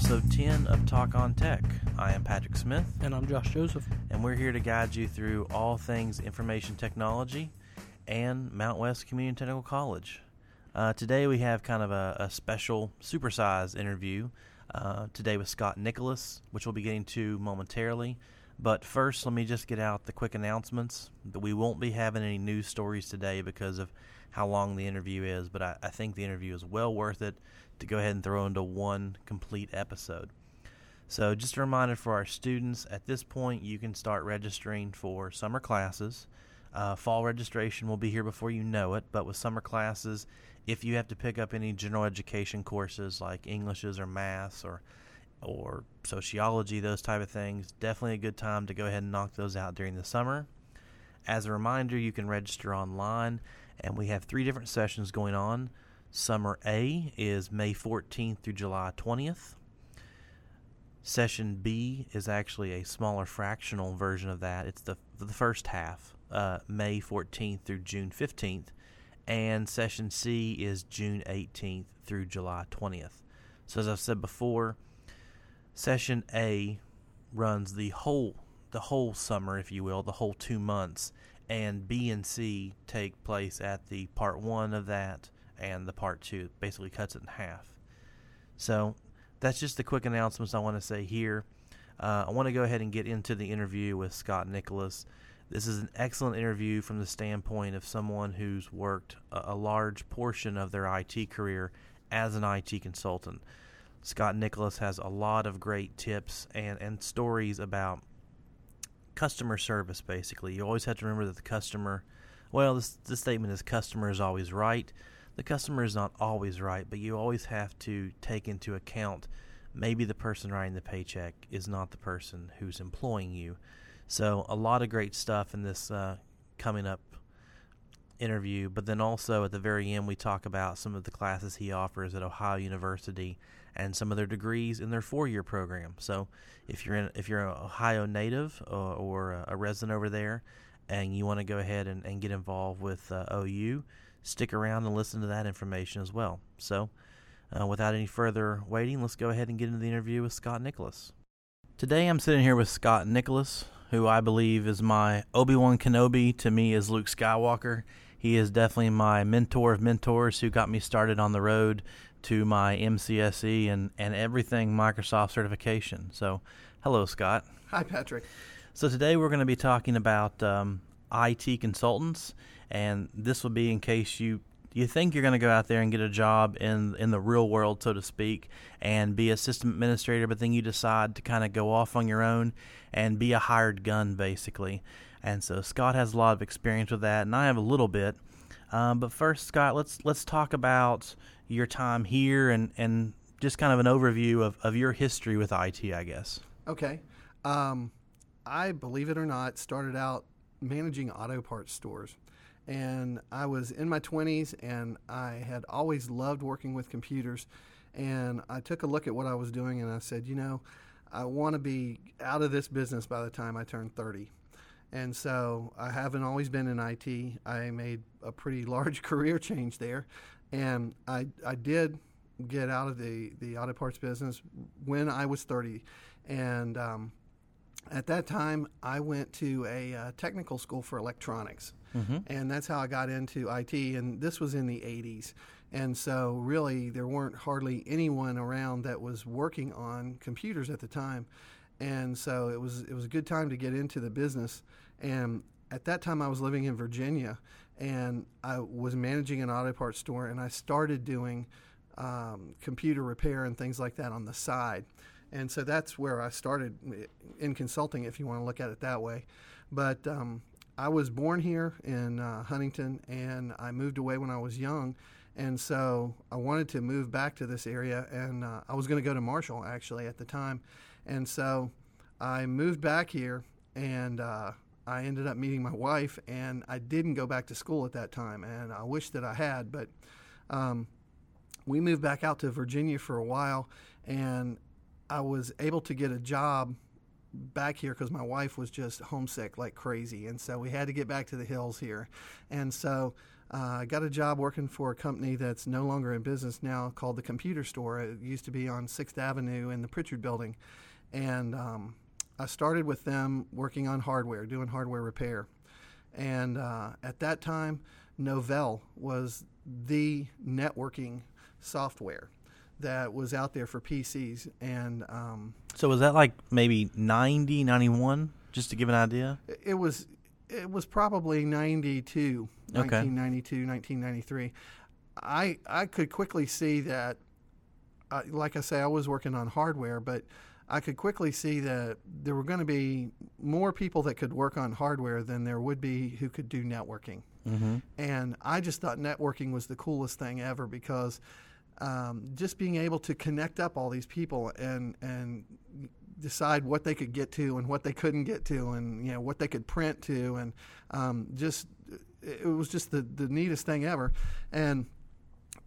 episode 10 of Talk on Tech. I am Patrick Smith, And I'm Josh Joseph. and we're here to guide you through all things information technology and Mountwest Community Technical College. Uh, today we have kind of a, a special supersized interview uh, today with Scott Nicholas, which we'll be getting to momentarily. But first, let me just get out the quick announcements. That we won't be having any news stories today because of how long the interview is, but I, I think the interview is well worth it to go ahead and throw into one complete episode. So, just a reminder for our students at this point, you can start registering for summer classes. Uh, fall registration will be here before you know it, but with summer classes, if you have to pick up any general education courses like Englishes or maths or or sociology, those type of things, definitely a good time to go ahead and knock those out during the summer. As a reminder, you can register online, and we have three different sessions going on. Summer A is May 14th through July 20th. Session B is actually a smaller fractional version of that. It's the the first half, uh, May 14th through June 15th, and session C is June 18th through July 20th. So as I've said before, session A runs the whole the whole summer, if you will, the whole two months, and B and C take place at the part one of that and the part two. Basically cuts it in half. So that's just the quick announcements I want to say here. Uh, I want to go ahead and get into the interview with Scott Nicholas. This is an excellent interview from the standpoint of someone who's worked a, a large portion of their IT career as an IT consultant. Scott Nicholas has a lot of great tips and, and stories about customer service, basically. You always have to remember that the customer, well, this, this statement is customer is always right. The customer is not always right, but you always have to take into account maybe the person writing the paycheck is not the person who's employing you. So, a lot of great stuff in this uh, coming up interview, but then also at the very end, we talk about some of the classes he offers at Ohio University and some of their degrees in their four-year program. So, if you're in, if you're an Ohio native or, or a resident over there, and you want to go ahead and, and get involved with uh, OU, stick around and listen to that information as well. So, uh, without any further waiting, let's go ahead and get into the interview with Scott Nicholas. Today, I'm sitting here with Scott Nicholas, who I believe is my Obi Wan Kenobi. To me, is Luke Skywalker. He is definitely my mentor of mentors who got me started on the road to my MCSE and, and everything Microsoft certification. So, hello, Scott. Hi, Patrick. So, today we're going to be talking about um, IT consultants, and this will be in case you you think you're going to go out there and get a job in in the real world, so to speak, and be a system administrator, but then you decide to kind of go off on your own and be a hired gun, basically. And so Scott has a lot of experience with that, and I have a little bit. Um, but first, Scott, let's let's talk about your time here and and just kind of an overview of, of your history with IT, I guess. Okay. Um, I, believe it or not, started out managing auto parts stores. And I was in my 20s and I had always loved working with computers. And I took a look at what I was doing and I said, you know, I want to be out of this business by the time I turn 30. And so I haven't always been in IT. I made a pretty large career change there. And I, I did get out of the, the auto parts business when I was 30. And um, at that time, I went to a uh, technical school for electronics. Mm-hmm. And that's how I got into IT. And this was in the 80s. And so, really, there weren't hardly anyone around that was working on computers at the time. And so, it was, it was a good time to get into the business. And at that time, I was living in Virginia and I was managing an auto parts store. And I started doing um, computer repair and things like that on the side. And so that's where I started in consulting, if you want to look at it that way. But um, I was born here in uh, Huntington, and I moved away when I was young. And so I wanted to move back to this area, and uh, I was going to go to Marshall actually at the time. And so I moved back here, and uh, I ended up meeting my wife, and I didn't go back to school at that time, and I wish that I had. But um, we moved back out to Virginia for a while, and I was able to get a job back here because my wife was just homesick like crazy, and so we had to get back to the hills here, and so. Uh, I got a job working for a company that's no longer in business now called the Computer Store. It used to be on 6th Avenue in the Prichard building. And um, I started with them working on hardware, doing hardware repair. And uh, at that time, Novell was the networking software that was out there for PCs. And um, So was that like maybe 90, 91, just to give an idea? it was it was probably 92 Okay. 1992 1993 i i could quickly see that uh, like i say i was working on hardware but i could quickly see that there were going to be more people that could work on hardware than there would be who could do networking Mm-hmm. and I just thought networking was the coolest thing ever because um, just being able to connect up all these people and and decide what they could get to and what they couldn't get to and you know what they could print to and um, just it was just the, the neatest thing ever. And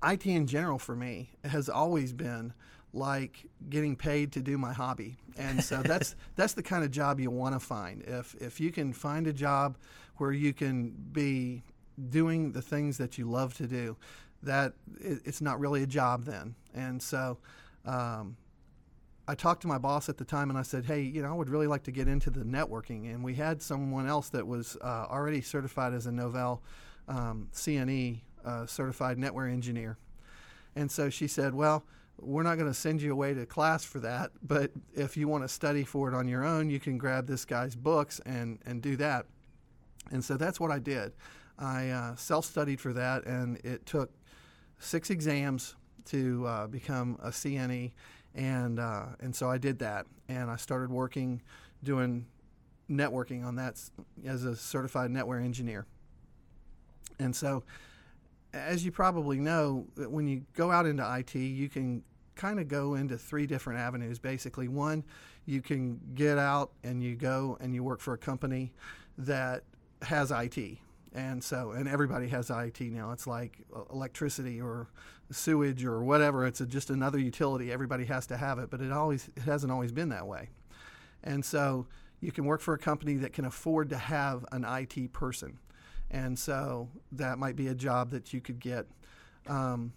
IT in general for me has always been like getting paid to do my hobby. And so that's that's the kind of job you want to find. If if you can find a job where you can be doing the things that you love to do that it, it's not really a job then and so um, I talked to my boss at the time and I said, hey, you know, I would really like to get into the networking. And we had someone else that was uh, already certified as a Novell um, CNE uh, certified network engineer. And so she said, well, we're not going to send you away to class for that, but if you want to study for it on your own, you can grab this guy's books and, and do that. And so that's what I did. I uh, self studied for that, and it took six exams to uh, become a CNE, and uh, and so I did that, and I started working doing networking on that as a certified network engineer. And so, as you probably know, when you go out into IT, you can kind of go into three different avenues. Basically, one, you can get out and you go and you work for a company that has IT. And so, and everybody has IT now. It's like uh, electricity or sewage or whatever. It's a, just another utility. Everybody has to have it, but it always it hasn't always been that way. And so, you can work for a company that can afford to have an IT person. And so, that might be a job that you could get. Um,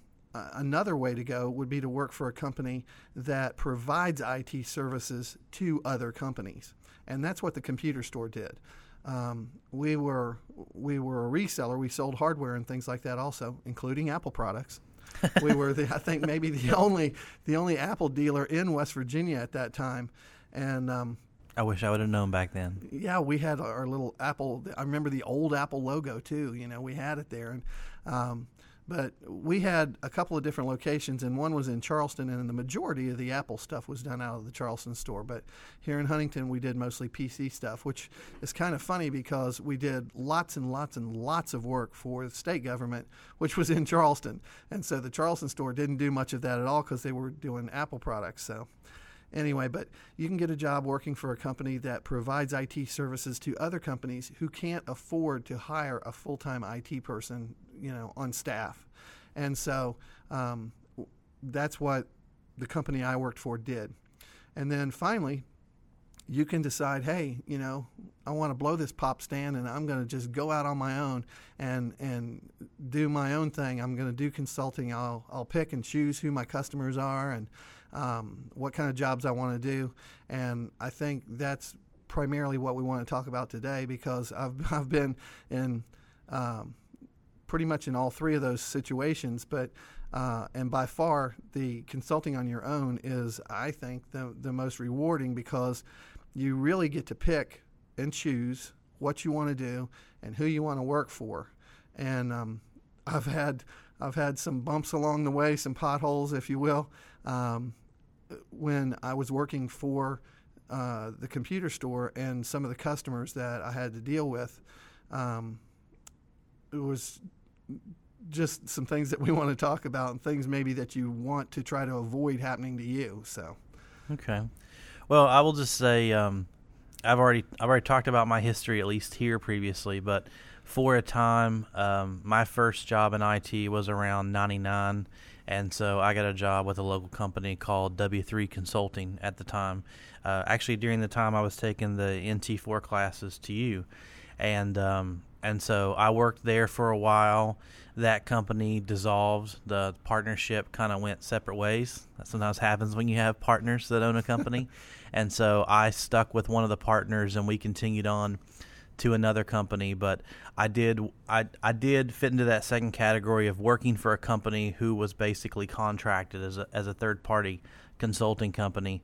another way to go would be to work for a company that provides IT services to other companies, and that's what the computer store did. Um, we were we were a reseller. We sold hardware and things like that, also, including Apple products. we were, the, I think, maybe the only the only Apple dealer in West Virginia at that time, and um, I wish I would have known back then. yeah, we had our little Apple. I remember the old Apple logo too. You know, we had it there, and um, but we had a couple of different locations, and one was in Charleston, and the majority of the Apple stuff was done out of the Charleston store. But here in Huntington, we did mostly PC stuff, which is kind of funny because we did lots and lots and lots of work for the state government, which was in Charleston, and so the Charleston store didn't do much of that at all because they were doing Apple products. So anyway, but you can get a job working for a company that provides IT services to other companies who can't afford to hire a full time IT person, you know, on staff. And so um, that's what the company I worked for did. And then finally, you can decide, hey, you know, I want to blow this pop stand and I'm going to just go out on my own and and do my own thing. I'm going to do consulting. I'll I'll pick and choose who my customers are and um, what kind of jobs I want to do. And I think that's primarily what we want to talk about today because I've I've been in um, pretty much in all three of those situations, but uh, and by far the consulting on your own is, I think, the the most rewarding because you really get to pick and choose what you want to do and who you want to work for. And um, I've had I've had some bumps along the way, some potholes, if you will, um, when I was working for uh, the computer store and some of the customers that I had to deal with. Um, it was just some things that we want to talk about and things maybe that you want to try to avoid happening to you. So, Okay. Well, I will just say um, I've already I've already talked about my history at least here previously, but for a time, um, my first job in IT was around 99. And so I got a job with a local company called W3 Consulting at the time. Uh, actually, during the time I was taking the NT4 classes to you. And, um, and so I worked there for a while. That company dissolved. The partnership kind of went separate ways. That sometimes happens when you have partners that own a company. and so I stuck with one of the partners and we continued on to another company, but I did I I did fit into that second category of working for a company who was basically contracted as a as a third party consulting company.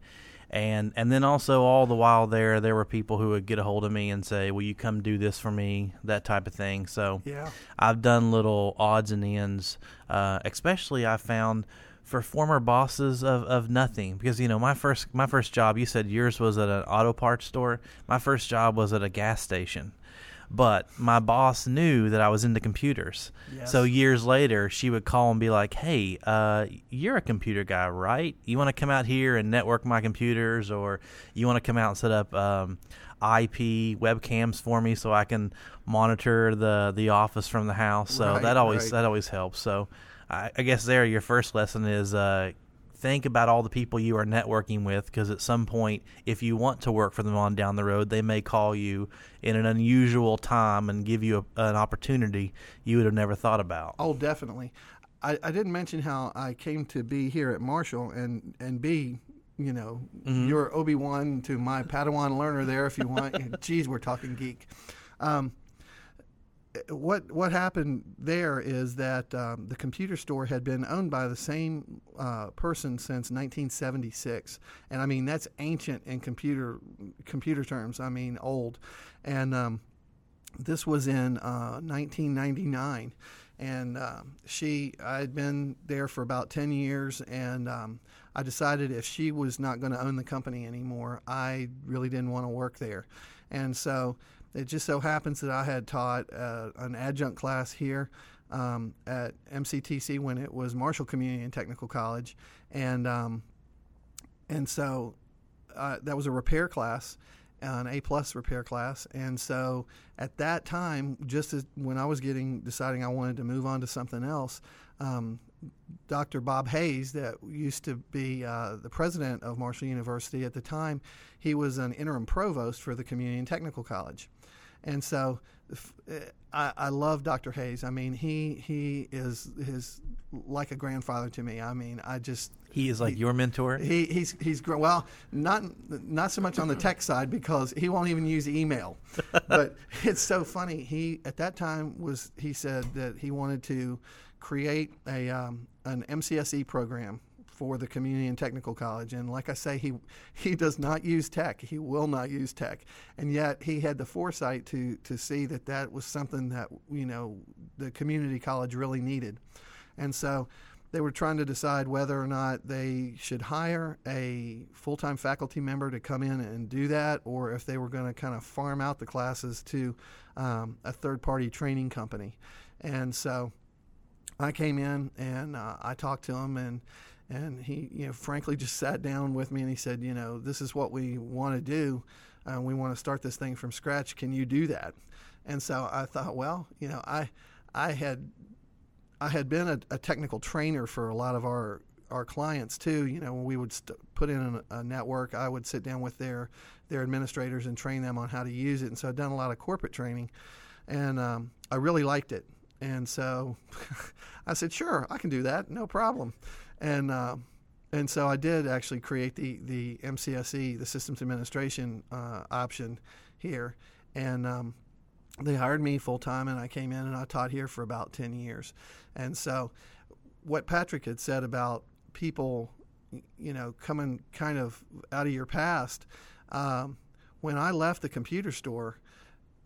And and then also all the while there there were people who would get a hold of me and say, "Will you come do this for me?" that type of thing. So yeah. I've done little odds and ends. Uh, especially I found for former bosses of, of nothing because you know my first my first job you said yours was at an auto parts store my first job was at a gas station but my boss knew that I was into computers. Yes. So years later, she would call and be like, "Hey, uh, you're a computer guy, right? You want to come out here and network my computers, or you want to come out and set up um, IP webcams for me so I can monitor the the office from the house?" So Right, that always right. that always helps. So I, I guess there, your first lesson is. Uh, think about all the people you are networking with because at some point if you want to work for them on down the road they may call you in an unusual time and give you a, an opportunity you would have never thought about Oh, definitely. I, I didn't mention how I came to be here at Marshall and, and be, you know, your Obi Wan to my Padawan learner there, if you want. Geez, we're talking geek. Um, what what happened there is that um, the computer store had been owned by the same uh, person since 1976, and I mean that's ancient in computer computer terms. I mean old, and um, this was in uh, 1999 and um, she i had been there for about 10 years. And um, i decided if she was not going to own the company anymore i really didn't want to work there. And so it just so happens that i had taught uh, an adjunct class here um, at mctc when it was marshall community and technical college and um, and so uh, that was a repair class an A plus repair class, and so at that time, just as when I was getting deciding I wanted to move on to something else, um, Dr. Bob Hayes, that used to be uh, the president of Marshall University at the time, he was an interim provost for the Community and Technical College, and so f- eh, I, I love Dr. Hayes. I mean, he he is is like a grandfather to me. I mean, I just he is like your mentor he, he's he's well, not not so much on the tech side because he won't even use email. but it's so funny. He at that time was he said that he wanted to create a um, an MCSE program for the community and technical college. And like I say, he he does not use tech. He will not use tech. And yet he had the foresight to to see that that was something that you know the community college really needed. And so they were trying to decide whether or not they should hire a full time faculty member to come in and do that, or if they were going to kind of farm out the classes to um, a third party training company. And so I came in and uh, I talked to him and and he you know frankly just sat down with me and he said you know this is what we want to do uh, we want to start this thing from scratch can you do that and so I thought well you know I I had I had been a, a technical trainer for a lot of our our clients too. You know, when we would st- put in a, a network, I would sit down with their their administrators and train them on how to use it. And so I'd done a lot of corporate training, and um, I really liked it. And so I said, sure, I can do that, no problem. And uh, and so I did actually create the the MCSE, the Systems Administration uh, option here, and um, they hired me full time, and I came in and I taught here for about ten years. And so, what Patrick had said about people, you know, coming kind of out of your past, um, when I left the computer store,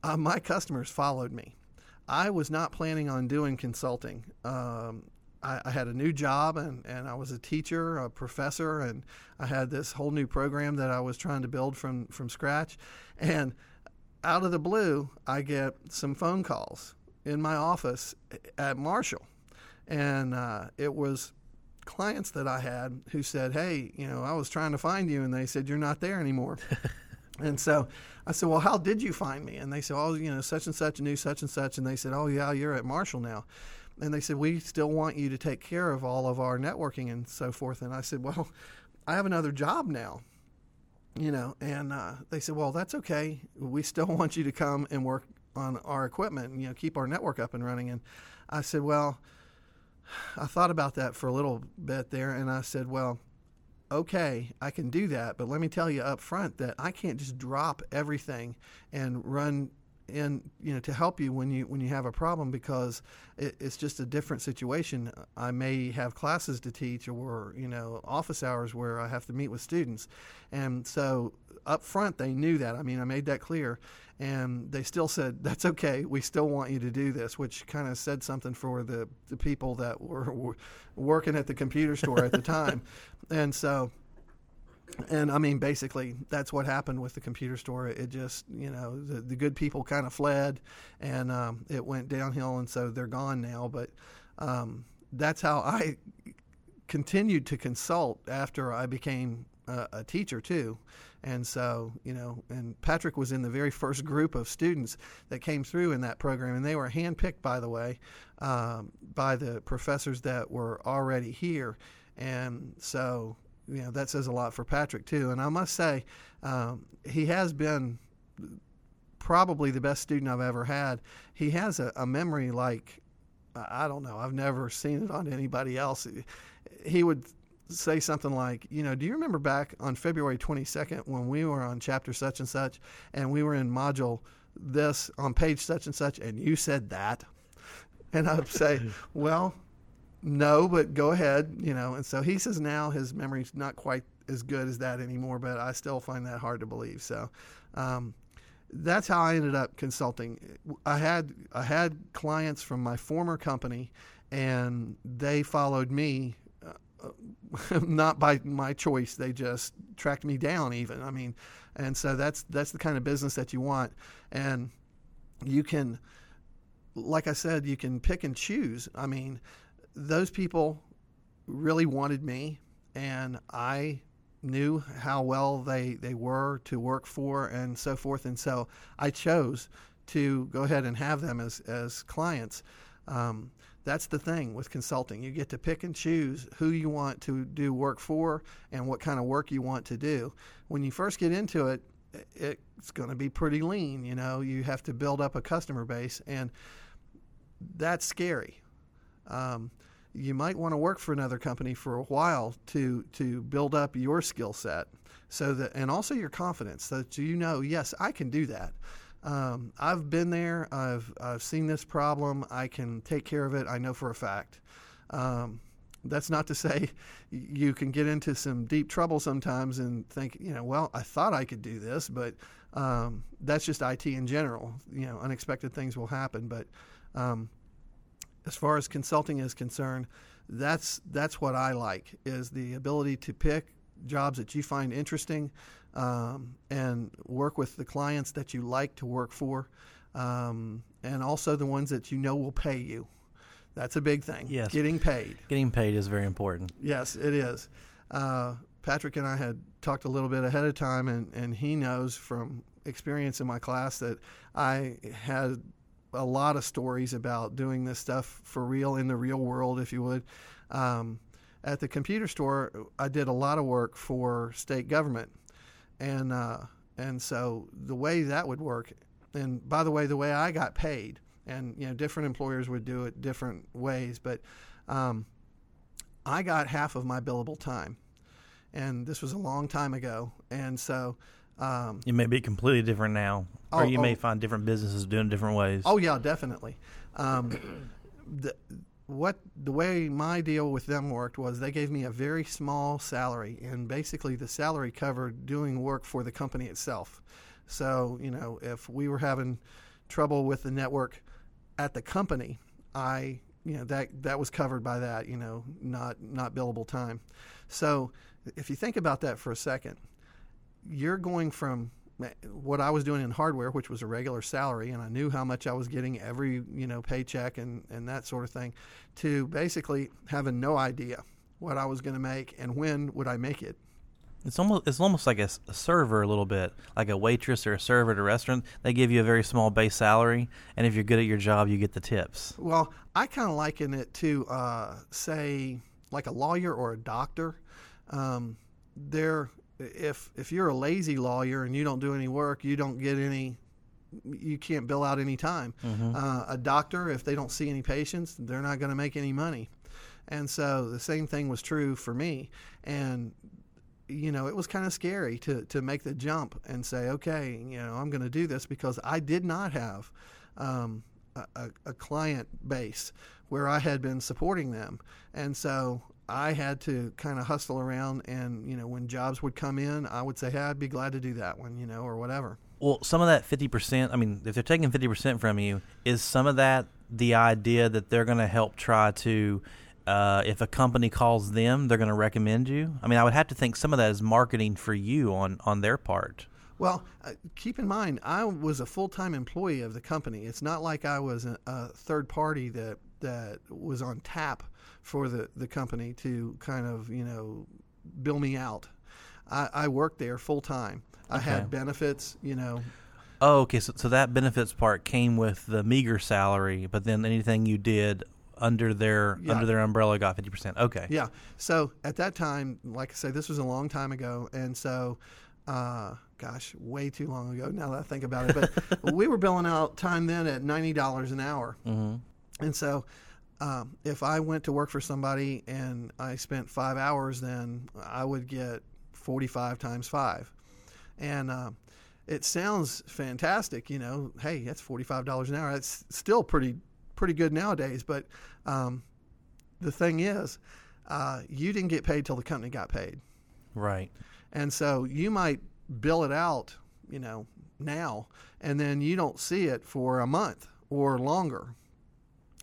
uh, my customers followed me. I was not planning on doing consulting. Um, I, I, had a new job and, and I was a teacher, a professor, and I had this whole new program that I was trying to build from, from scratch. And out of the blue, I get some phone calls in my office at Marshall. And uh, it was clients that I had who said, Hey, you know, I was trying to find you, and they said, You're not there anymore. And so I said, Well, how did you find me? And they said, Oh, you know, such and such knew such and such. And they said, Oh, yeah, you're at Marshall now. And they said, We still want you to take care of all of our networking and so forth. And I said, Well, I have another job now, you know. And uh, they said, Well, that's okay. We still want you to come and work on our equipment and, you know, keep our network up and running. And I said, Well, I thought about that for a little bit there. And I said, Well, okay, I can do that, but let me tell you up front that I can't just drop everything and run in you know to help you when you when you have a problem because it, it's just a different situation. I may have classes to teach or you know office hours where I have to meet with students, and so up front they knew that. I mean, I made that clear, and they still said that's okay. We still want you to do this, which kind of said something for the the people that were, were working at the computer store at the time, and so and I mean, basically, that's what happened with the computer store. It just, you know, the, the good people kind of fled, and um, it went downhill, and so they're gone now. But um, that's how I continued to consult after I became a, teacher too. And so, you know, and Patrick was in the very first group of students that came through in that program, and they were handpicked, by the way, um, by the professors that were already here. And so, you know that says a lot for Patrick too. And I must say, um, he has been probably the best student I've ever had. He has a, a, memory like I don't know. I've never seen it on anybody else. He would say something like, you know, do you remember back on February 22nd when we were on chapter such and such, and we were in module this on page such and such, and you said that? And I'd say, well, no, but go ahead, you know. And so he says now his memory's not quite as good as that anymore, but I still find that hard to believe. So um, that's how I ended up consulting. I had I had clients from my former company, and they followed me. Uh, not by my choice, they just tracked me down. Even I mean, and so that's that's the kind of business that you want, and you can, like I said, you can pick and choose. I mean, those people really wanted me, and I knew how well they, they were to work for and so forth. And so I chose to go ahead and have them as, as clients. Um, that's the thing with consulting. You get to pick and choose who you want to do work for and what kind of work you want to do. When you first get into it, it's going to be pretty lean. You know, you have to build up a customer base, and that's scary. Um, you might want to work for another company for a while to to build up your skill set so that and also your confidence so that you know yes I can do that. Um, I've been there. I've I've seen this problem. I can take care of it. I know for a fact. Um, that's not to say you can get into some deep trouble sometimes and think you know well I thought I could do this but um, that's just IT in general. You know unexpected things will happen but um, as far as consulting is concerned, that's that's what I like is the ability to pick jobs that you find interesting um, and work with the clients that you like to work for, um, and also the ones that you know will pay you. That's a big thing. Yes, getting paid. Getting paid is very important. Yes, it is. Uh, Patrick and I had talked a little bit ahead of time, and, and he knows from experience in my class that I had a lot of stories about doing this stuff for real in the real world, if you would. Um, at the computer store, I did a lot of work for state government, and uh, and so the way that would work, and by the way, the way I got paid, and you know, different employers would do it different ways, but um, I got half of my billable time, and this was a long time ago, and so um, you may be completely different now, or oh, you may oh. find different businesses doing different ways. Oh yeah, definitely. Um, the what the way my deal with them worked was they gave me a very small salary, and basically the salary covered doing work for the company itself. So you know, if we were having trouble with the network at the company, I you know that that was covered by that. You know, not not billable time. So if you think about that for a second you're going from what I was doing in hardware, which was a regular salary, and I knew how much I was getting every you know paycheck and and that sort of thing, to basically having no idea what I was going to make and when would I make it. It's almost it's almost like a server a little bit, like a waitress or a server at a restaurant. They give you a very small base salary, and if you're good at your job, you get the tips. Well, I kind of liken it to, uh, say, like a lawyer or a doctor. Um, they're if if you're a lazy lawyer and you don't do any work, you don't get any. You can't bill out any time. Uh, a doctor, if they don't see any patients, they're not going to make any money. And so the same thing was true for me. And you know, it was kind of scary to to make the jump and say, okay, you know, I'm going to do this because I did not have um, a, a client base where I had been supporting them, and so I had to kind of hustle around. And you know, when jobs would come in, I would say, hey, I'd be glad to do that one, you know, or whatever. Well, some of that fifty percent. I mean, if they're taking fifty percent from you, is some of that the idea that they're going to help try to, uh, if a company calls them, they're going to recommend you? I mean, I would have to think some of that is marketing for you on on their part. Well, uh, keep in mind, I was a full time employee of the company. It's not like I was a, a third party that that was on tap for the, the company to kind of you know bill me out. I, I worked there full time. I Okay. had benefits, you know. Oh, okay. So, so that benefits part came with the meager salary, but then anything you did under their Yeah. under their umbrella got fifty percent. Okay. Yeah. So at that time, like I say, this was a long time ago, and so, uh, gosh, way too long ago. Now that I think about it, but we were billing out time then at ninety dollars an hour. hmm And so, um, if I went to work for somebody and I spent five hours, then I would get 45 times five. And uh, it sounds fantastic, you know. Hey, that's $45 an hour. That's still pretty pretty good nowadays. But um, the thing is, uh, you didn't get paid till the company got paid. Right. And so you might bill it out, you know, now, and then you don't see it for a month or longer.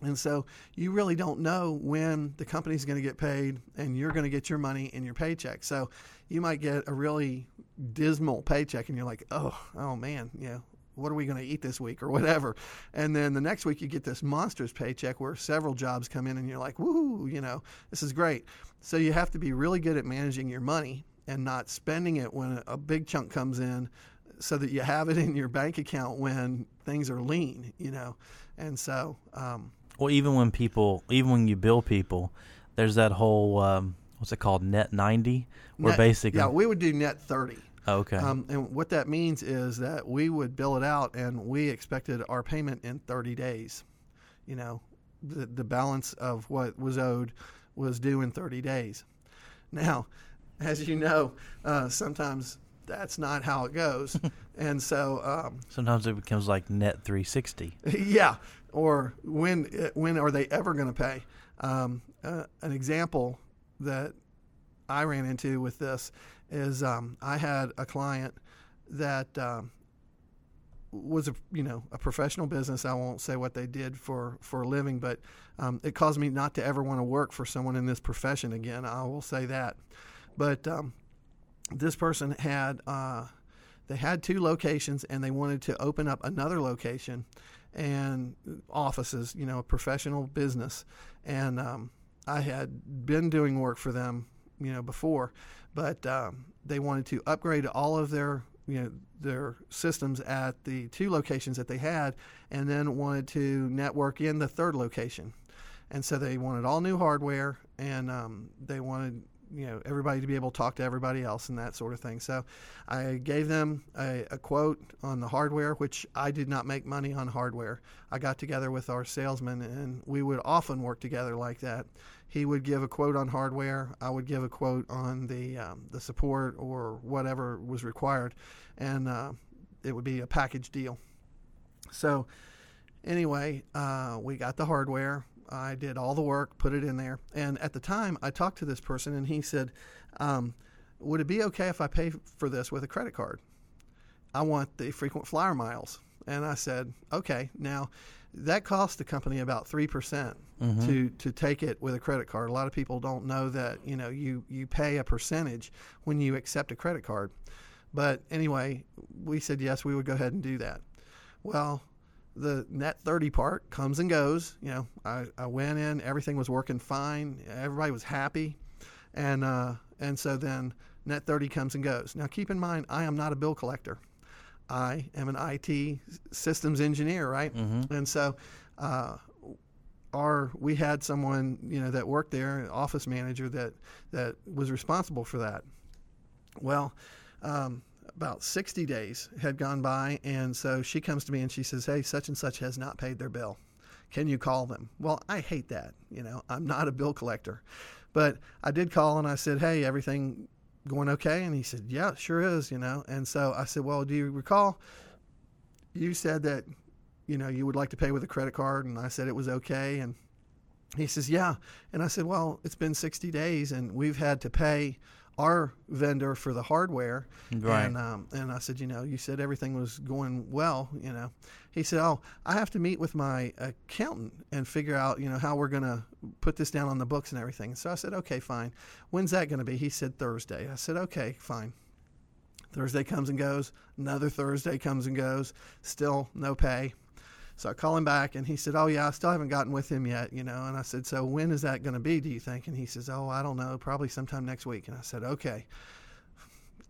And so you really don't know when the company's going to get paid and you're going to get your money in your paycheck. So you might get a really dismal paycheck and you're like, oh, oh man, you know, what are we going to eat this week or whatever. And then the next week you get this monstrous paycheck where several jobs come in and you're like, woohoo, you know, this is great. So you have to be really good at managing your money and not spending it when a big chunk comes in so that you have it in your bank account when things are lean, you know. And so, um, Well, even when people, even when you bill people, there's that whole um, what's it called, net ninety, where net- basically, yeah, we would do net 30. Oh, okay, Um, and what that means is that we would bill it out and we expected our payment in 30 days. You know, the, the balance of what was owed was due in 30 days. Now, as you know, uh, sometimes that's not how it goes. and so, um, sometimes it becomes like net three sixty. yeah, or when when are they ever going to pay? Um, uh, an example that I ran into with this is um, I had a client that um, was a you know a professional business. I won't say what they did for for a living, but um, it caused me not to ever want to work for someone in this profession again. I will say that. But um, this person had uh, they had two locations and they wanted to open up another location and offices, you know, a professional business. And um, I had been doing work for them, you know, before, but um, they wanted to upgrade all of their, you know, their systems at the two locations that they had, and then wanted to network in the third location. And so they wanted all new hardware, and um, they wanted you know everybody to be able to talk to everybody else and that sort of thing. So I gave them a, a, quote on the hardware, which I did not make money on hardware. I got together with our salesman, and we would often work together like that. He would give a quote on hardware, I would give a quote on the um, the support or whatever was required, and uh, it would be a package deal. So anyway, uh, we got the hardware. I did all the work, put it in there. And at the time, I talked to this person, and he said, um, Would it be okay if I pay for this with a credit card? I want the frequent flyer miles. And I said, Okay. Now, that cost the company about 3% Mm-hmm. to, to take it with a credit card. A lot of people don't know that, you know, you, you pay a percentage when you accept a credit card. But anyway, we said yes, we would go ahead and do that. Well, the net 30 part comes and goes. You know, I, I went in, everything was working fine, everybody was happy, and uh, and so then Net 30 comes and goes. Now, keep in mind, I am not a bill collector. I am an IT systems engineer, right? Mm-hmm. And so, uh, our we had someone you know that worked there, an office manager that that was responsible for that. Well, um, about 60 days had gone by, and so she comes to me and she says, "Hey, such and such has not paid their bill. Can you call them?" Well, I hate that. You know, I'm not a bill collector, but I did call and I said, "Hey, everything going okay?" And he said, "Yeah, sure is." You know, and so I said, "Well, do you recall?" You said that you know, you would like to pay with a credit card. And I said it was okay. And he says, yeah. And I said, well, it's been 60 days and we've had to pay our vendor for the hardware. Right. And, um, and I said, you know, you said everything was going well, you know. He said, oh, I have to meet with my accountant and figure out, you know, how we're going to put this down on the books and everything. So I said, okay, fine. When's that going to be? He said, Thursday. I said, okay, fine. Thursday comes and goes. Another Thursday comes and goes. Still no pay. So I call him back and he said, Oh, yeah, I still haven't gotten with him yet, you know. And I said, So when is that going to be, do you think? And he says, Oh, I don't know, probably sometime next week. And I said, Okay.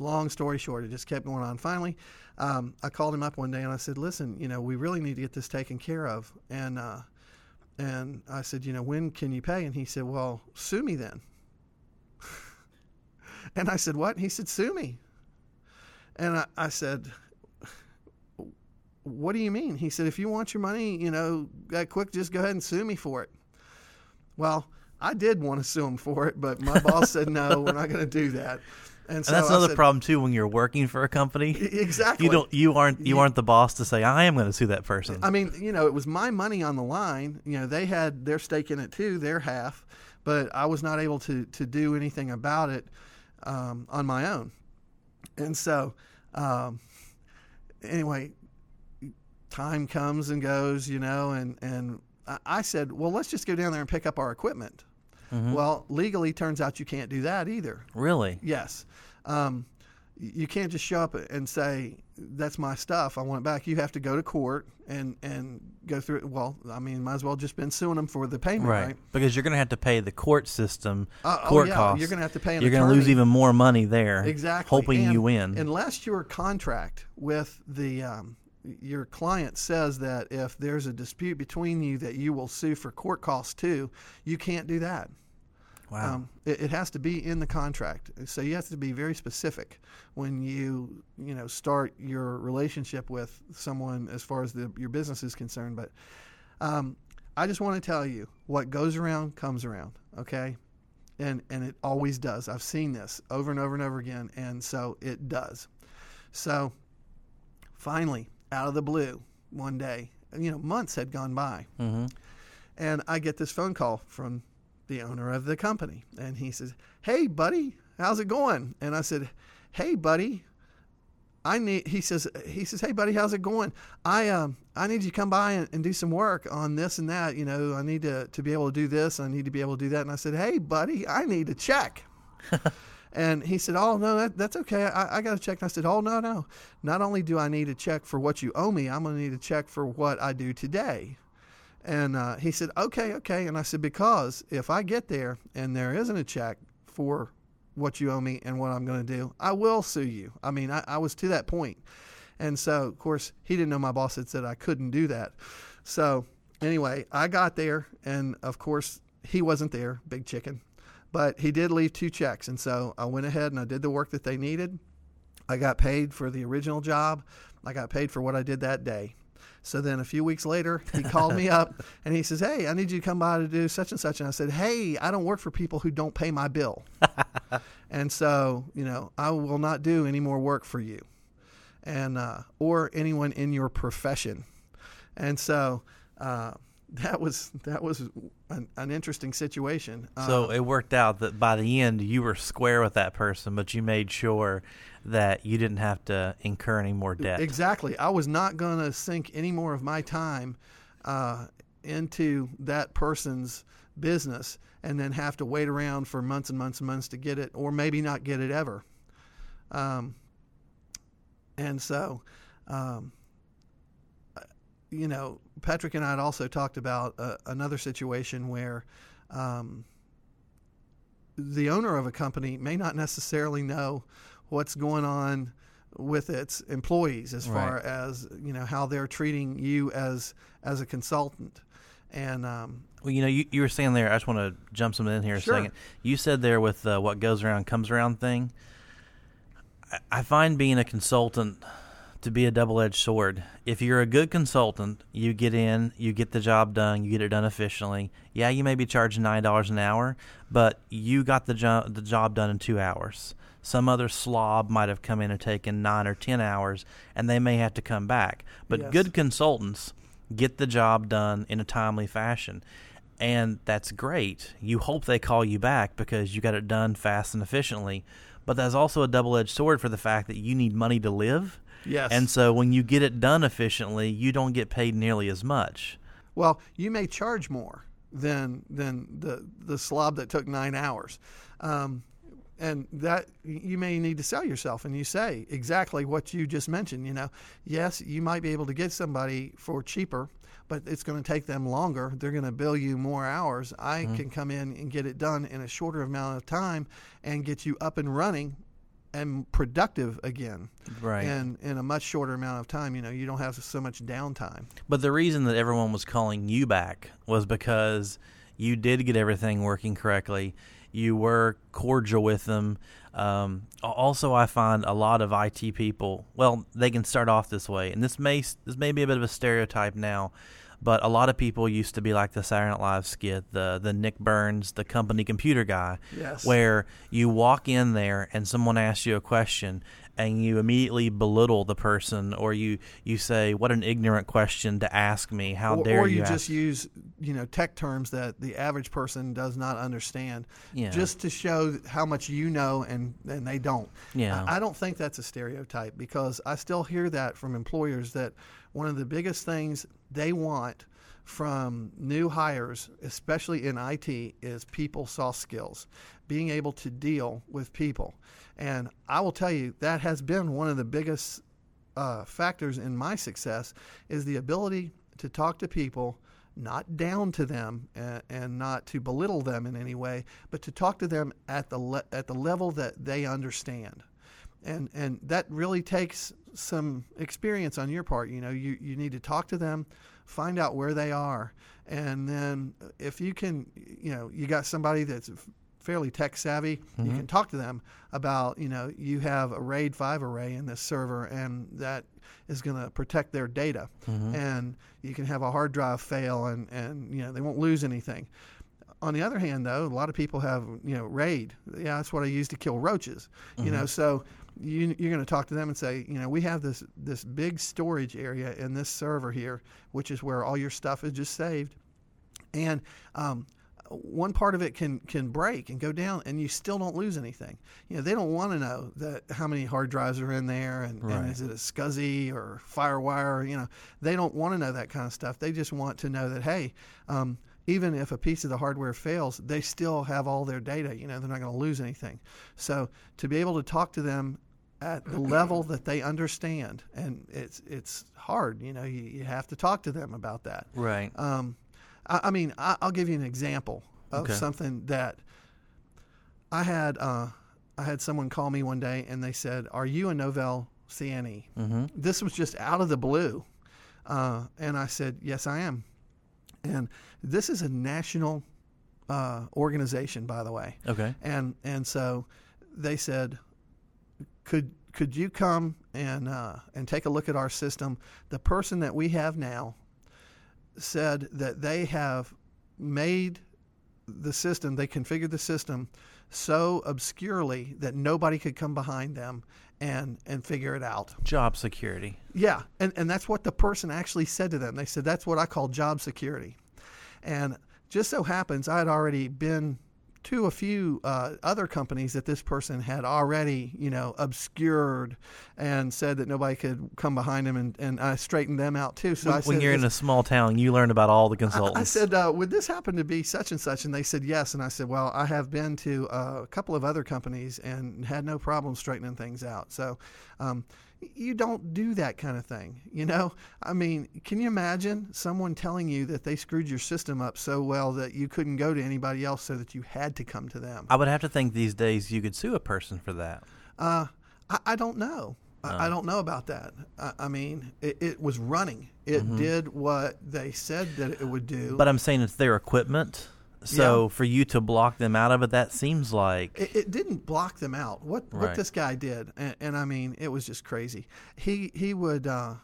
Long story short, it just kept going on. Finally, um, I called him up one day and I said, Listen, you know, we really need to get this taken care of. And, uh, and I said, You know, when can you pay? And he said, Well, sue me then. and I said, What? And he said, Sue me. And I, I said, what do you mean? He said, if you want your money, you know, that quick, just go ahead and sue me for it. Well, I did want to sue him for it, but my boss said, no, we're not going to do that. And, so and that's another said, problem too when you're working for a company. Exactly. You don't you aren't you aren't the boss to say I am going to sue that person. I mean, you know, it was my money on the line. You know, they had their stake in it too, their half, but I was not able to to do anything about it um, on my own. And so, um, anyway, time comes and goes, you know, and, and I said, well, let's just go down there and pick up our equipment. Mm-hmm. Well, legally, turns out you can't do that either. Really? Yes. Um, you can't just show up and say that's my stuff. I want it back. You have to go to court and and go through it. Well, I mean, might as well just been suing them for the payment, right? right? Because you're going to have to pay the court system, uh, court oh, yeah. costs. You're going to have to pay. you're going to lose even more money there, exactly, hoping and you win. Unless your contract with the um, your client says that if there's a dispute between you that you will sue for court costs too, you can't do that. Wow. Um, it, it, has to be in the contract. So you have to be very specific when you you know start your relationship with someone as far as the, your business is concerned. But um, I just want to tell you what goes around comes around. Okay. And, and it always does. I've seen this over and over and over again, and so it does. So, finally, out of the blue one day. You know, months had gone by. Mm-hmm. And I get this phone call from the owner of the company. And he says, Hey, buddy, how's it going? And I said, Hey, buddy, I need, he says, he says, Hey, buddy, how's it going? I, um, I need you to come by and, and do some work on this and that. You know, I need to, to be able to do this. I need to be able to do that. And I said, Hey, buddy, I need a check. And he said, Oh, no, that, that's okay. I, I got a check. And I said, Oh, no, no. Not only do I need a check for what you owe me, I'm going to need a check for what I do today. And uh, he said, Okay, okay. And I said, Because if I get there and there isn't a check for what you owe me and what I'm going to do, I will sue you. I mean, I, I was to that point. And so, of course, he didn't know my boss had said I couldn't do that. So, anyway, I got there, and of course, he wasn't there, big chicken. But he did leave two checks, and so I went ahead and I did the work that they needed. I got paid for the original job. I got paid for what I did that day. So then a few weeks later, he called me up and he says, Hey, I need you to come by to do such and such. And I said, Hey, I don't work for people who don't pay my bill. and so, you know, I will not do any more work for you and, uh, or anyone in your profession. And so, uh, that was that was an, an interesting situation. So uh, it worked out that by the end you were square with that person, but you made sure that you didn't have to incur any more debt. Exactly. I was not going to sink any more of my time uh, into that person's business and then have to wait around for months and months and months to get it, or maybe not get it ever. Um, and so. Um, you know, Patrick and I had also talked about uh, another situation where um, the owner of a company may not necessarily know what's going on with its employees as far Right. as you know how they're treating you as as a consultant and um, Well, you know, you, you were saying there. I just want to jump something in here Sure. a second. You said there with the "what goes around comes around" thing. I, I find being a consultant to be a double-edged sword. If you're a good consultant, you get in, you get the job done, you get it done efficiently. Yeah, you may be charging nine dollars an hour, but you got the job the job done in two hours. Some other slob might have come in and taken nine or ten hours, and they may have to come back. But Yes. good consultants get the job done in a timely fashion. And that's great. You hope they call you back because you got it done fast and efficiently. But that's also a double edged sword for the fact that you need money to live. Yes And so when you get it done efficiently, you don't get paid nearly as much. Well, you may charge more than than the the slob that took nine hours, um, and that you may need to sell yourself. And you say exactly what you just mentioned. You know, yes, you might be able to get somebody for cheaper, but it's going to take them longer. They're going to bill you more hours. I can come in and get it done in a shorter amount of time and get you up and running and productive again. Right. And in a much shorter amount of time, you know, you don't have so much downtime. But the reason that everyone was calling you back was because you did get everything working correctly. You were cordial with them. Um, also, I find a lot of IT people. Well, they can start off this way, and this may this may be a bit of a stereotype now, but a lot of people used to be like the Saturday Night Live skit, the the Nick Burns, the company computer guy, Yes. where you walk in there and someone asks you a question and you immediately belittle the person or you you say what an ignorant question to ask me how or, dare or you, ask just use you know tech terms that the average person does not understand Yeah. just to show how much you know and and they don't Yeah. I, I don't think that's a stereotype because i still hear that from employers that one of the biggest things they want from new hires especially in IT is people soft skills being able to deal with people and i will tell you that has been one of the biggest uh, factors in my success is the ability to talk to people, not down to them and, and not to belittle them in any way, but to talk to them at the le- at the level that they understand. And and that really takes some experience on your part. You know, you, you need to talk to them, find out where they are, and then if you can, you know, you got somebody that's fairly tech savvy, you mm-hmm. can talk to them about, you know, you have a RAID 5 array in this server and that is going to protect their data. Mm-hmm. And you can have a hard drive fail and, and, you know, they won't lose anything. On the other hand, though, a lot of people have, you know, RAID. Yeah, that's what I use to kill roaches. You know, mm-hmm. so you, you're going to talk to them and say, you know, we have this this big storage area in this server here, which is where all your stuff is just saved and um, one part of it can can break and go down, and you still don't lose anything. You know, they don't want to know that how many hard drives are in there, and, and is it a SCSI or FireWire? You know, they don't want to know that kind of stuff. They just want to know that hey. Um, even if a piece of the hardware fails, they still have all their data. You know, they're not going to lose anything. So to be able to talk to them at the level that they understand, and it's it's hard. You know, you, you have to talk to them about that. right Um, I, I mean, I, I'll give you an example of Okay. something that I had. Uh, I had someone call me one day and they said, "Are you a Novell CNE?" mm-hmm. This was just out of the blue, uh, and I said, "Yes, I am." And this is a national uh, organization, by the way okay and and so they said, could could you come and uh, and take a look at our system? The person that we have now said that they have made the system, they configured the system so obscurely that nobody could come behind them and and figure it out. job security Yeah, and, and that's what the person actually said to them. They said, that's what I call job security. And just so happens, I had already been to a few uh, other companies that this person had already, you know, obscured and said that nobody could come behind him, and, and I straightened them out too. So when, I when you're in a small town you learn about all the I- consultants I said, uh, would this happen to be such and such? And they said yes. And I said, well, I have been to uh, a couple of other companies and had no problem straightening things out. So, um, you don't do that kind of thing. You know, I mean, can you imagine someone telling you that they screwed your system up so well that you couldn't go to anybody else, so that you had to come to them? I would have to think these days you could sue a person for that. Uh, I, I don't know. I, I don't know about that. I, I mean, it, it was running. It did what they said that it would do. But I'm saying it's their equipment. So Yeah. for you to block them out of it, that seems like it, it didn't block them out. What what this guy did, and, and I mean, it was just crazy. He he would. Uh,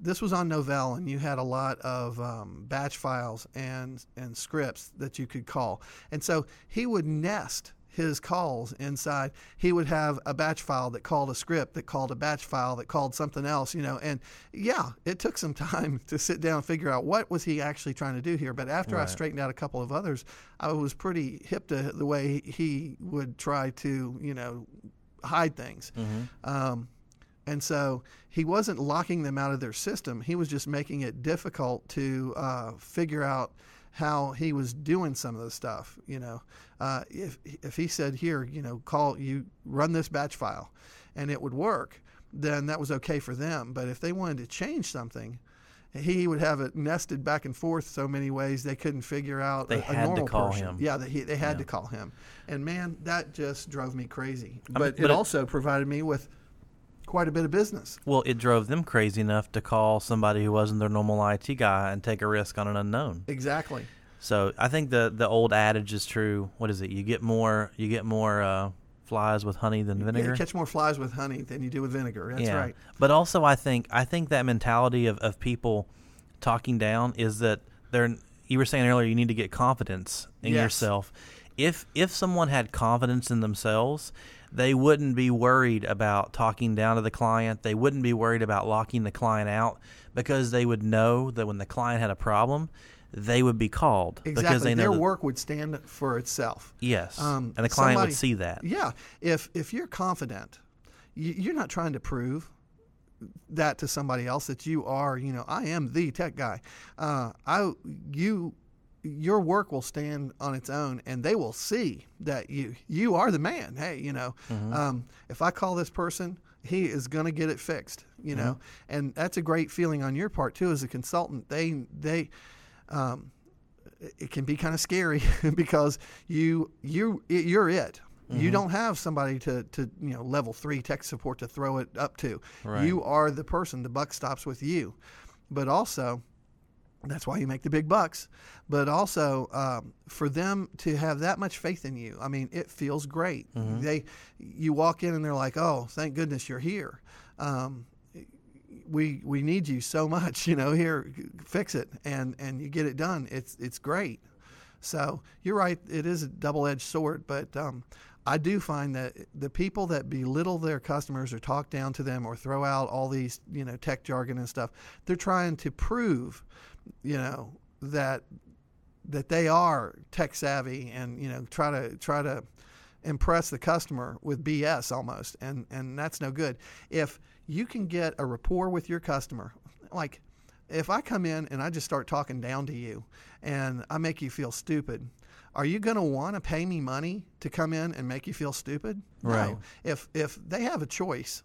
this was on Novell, and you had a lot of um, batch files and and scripts that you could call, and so he would nest his calls inside. He would have a batch file that called a script that called a batch file that called something else, you know. And yeah, it took some time to sit down and figure out what was he actually trying to do here. But after I straightened out a couple of others, I was pretty hip to the way he would try to, you know, hide things. Um, and so he wasn't locking them out of their system. He was just making it difficult to uh, figure out how he was doing some of the stuff. You know, uh, if if he said here, you know, call you run this batch file, and it would work, then that was okay for them. But if they wanted to change something, he would have it nested back and forth so many ways they couldn't figure out They a, a had to normal call person. him. Yeah, they, he, they had Yeah. to call him, and man, that just drove me crazy. I mean, But, but it it- also provided me with quite a bit of business. well, it drove them crazy enough to call somebody who wasn't their normal IT guy and take a risk on an unknown. Exactly. So I think the the old adage is true. What is it? You get more you get more uh, flies with honey than Yeah, vinegar. you catch more flies with honey than you do with vinegar. That's right. But also, I think I think that mentality of, of people talking down is that they're. You were saying earlier, you need to get confidence in Yes. yourself. If if someone had confidence in themselves, they wouldn't be worried about talking down to the client. They wouldn't be worried about locking the client out because they would know that when the client had a problem, they would be called because Exactly. Their that- work would stand for itself. Yes, Um, and the client somebody- would see that. Yeah. If if you're confident, you, you're not trying to prove that to somebody else that you are. You know, I am the tech guy. Uh, I you your work will stand on its own, and they will see that you you are the man. Hey, you know, um, if I call this person. He is going to get it fixed, you know, and that's a great feeling on your part too, as a consultant. They they um, it can be kind of scary because you you you're it. Mm-hmm. You don't have somebody to, to you know level three tech support to throw it up to. Right. You are the person. The buck stops with you. But also, that's why you make the big bucks. But also, um, for them to have that much faith in you, I mean, it feels great. They, you walk in and they're like, "Oh, thank goodness you're here." Um, we we need you so much. You know, here, fix it, and and you get it done. It's it's great. So you're right. It is a double-edged sword, but um, I do find that the people that belittle their customers or talk down to them or throw out all these you know tech jargon and stuff, they're trying to prove, you know, that that they are tech savvy and you know try to try to impress the customer with BS almost, and and that's no good. If you can get a rapport with your customer, like if I come in and I just start talking down to you, and I make you feel stupid. Are you going to want to pay me money to come in and make you feel stupid? Right. No. If if they have a choice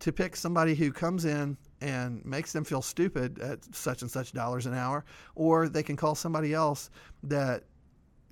to pick somebody who comes in and makes them feel stupid at such and such dollars an hour, or they can call somebody else that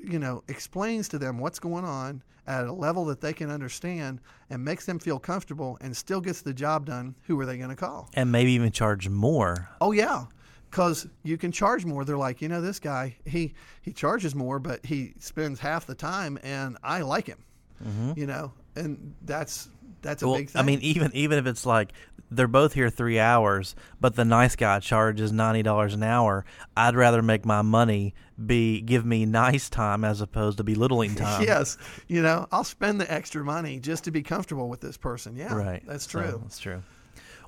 you know explains to them what's going on at a level that they can understand and makes them feel comfortable and still gets the job done. Who are they going to call? and maybe even charge more. Oh yeah, because you can charge more. They're like, you know, this guy he he charges more, but he spends half the time, and I like him. Mm-hmm. You know, and that's that's a Well, big thing. I mean, even even if it's like they're both here three hours, but the nice guy charges ninety dollars an hour, I'd rather make my money be give me nice time as opposed to belittling time. yes, you know, I'll spend the extra money just to be comfortable with this person. Yeah, right. That's So, true. that's true.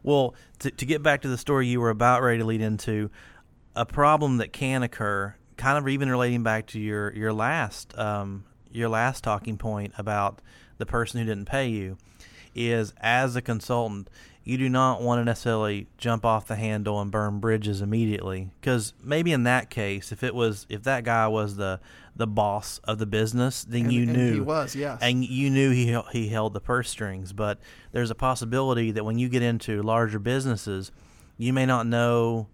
Well, to, to get back to the story you were about ready to lead into, a problem that can occur, kind of even relating back to your your last um, your last talking point about the person who didn't pay you, is as a consultant, you do not want to necessarily jump off the handle and burn bridges immediately because maybe in that case if it was if that guy was the the boss of the business then And- you and knew he was, yes. and you knew he he held the purse strings but there's a possibility that when you get into larger businesses you may not know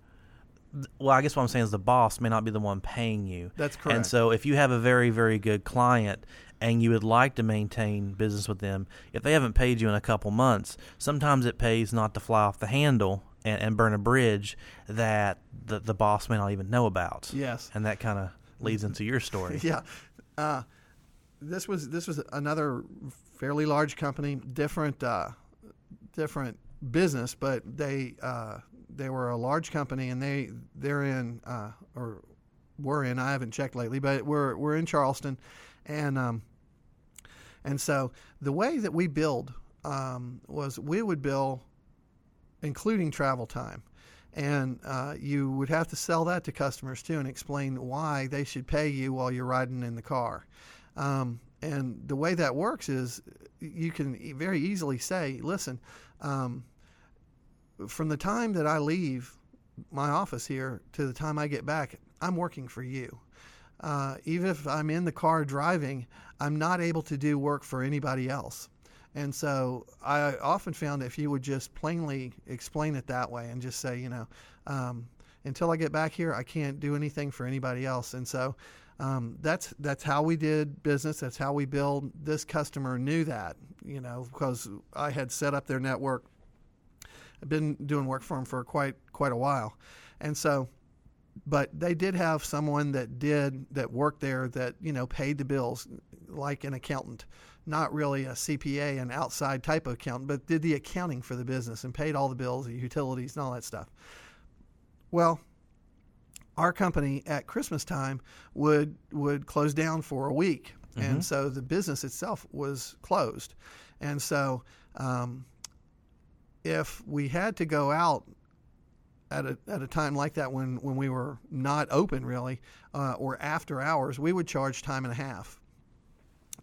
well i guess what i'm saying is the boss may not be the one paying you That's correct. and so if you have a very very good client and you would like to maintain business with them if they haven't paid you in a couple months sometimes it pays not to fly off the handle and, and burn a bridge that the, the boss may not even know about Yes. and that kind of leads into your story yeah. Uh, this was this was another fairly large company, different uh, different business, but they uh, they were a large company and they they're in uh, or were in. I haven't checked lately, but we're we're in Charleston, and um, and so the way that we billed um, was we would bill including travel time. And uh, you would have to sell that to customers too and explain why they should pay you while you're riding in the car. Um, and the way that works is you can very easily say, listen, um, from the time that I leave my office here to the time I get back, I'm working for you. Uh, even if I'm in the car driving, I'm not able to do work for anybody else. And so I often found if you would just plainly explain it that way and just say, you know, um, until I get back here, I can't do anything for anybody else. And so um, that's that's how we did business. That's how we billed. This customer knew that, you know, because I had set up their network. I've been doing work for them for quite quite a while, and so but they did have someone that did that worked there that you know paid the bills like an accountant not really a cpa an outside type of accountant but did the accounting for the business and paid all the bills the utilities and all that stuff. Well our company at christmas time would would close down for a week. And so the business itself was closed. And so um, if we had to go out at a, at a time like that when, when we were not open really uh, or after hours, we would charge time and a half.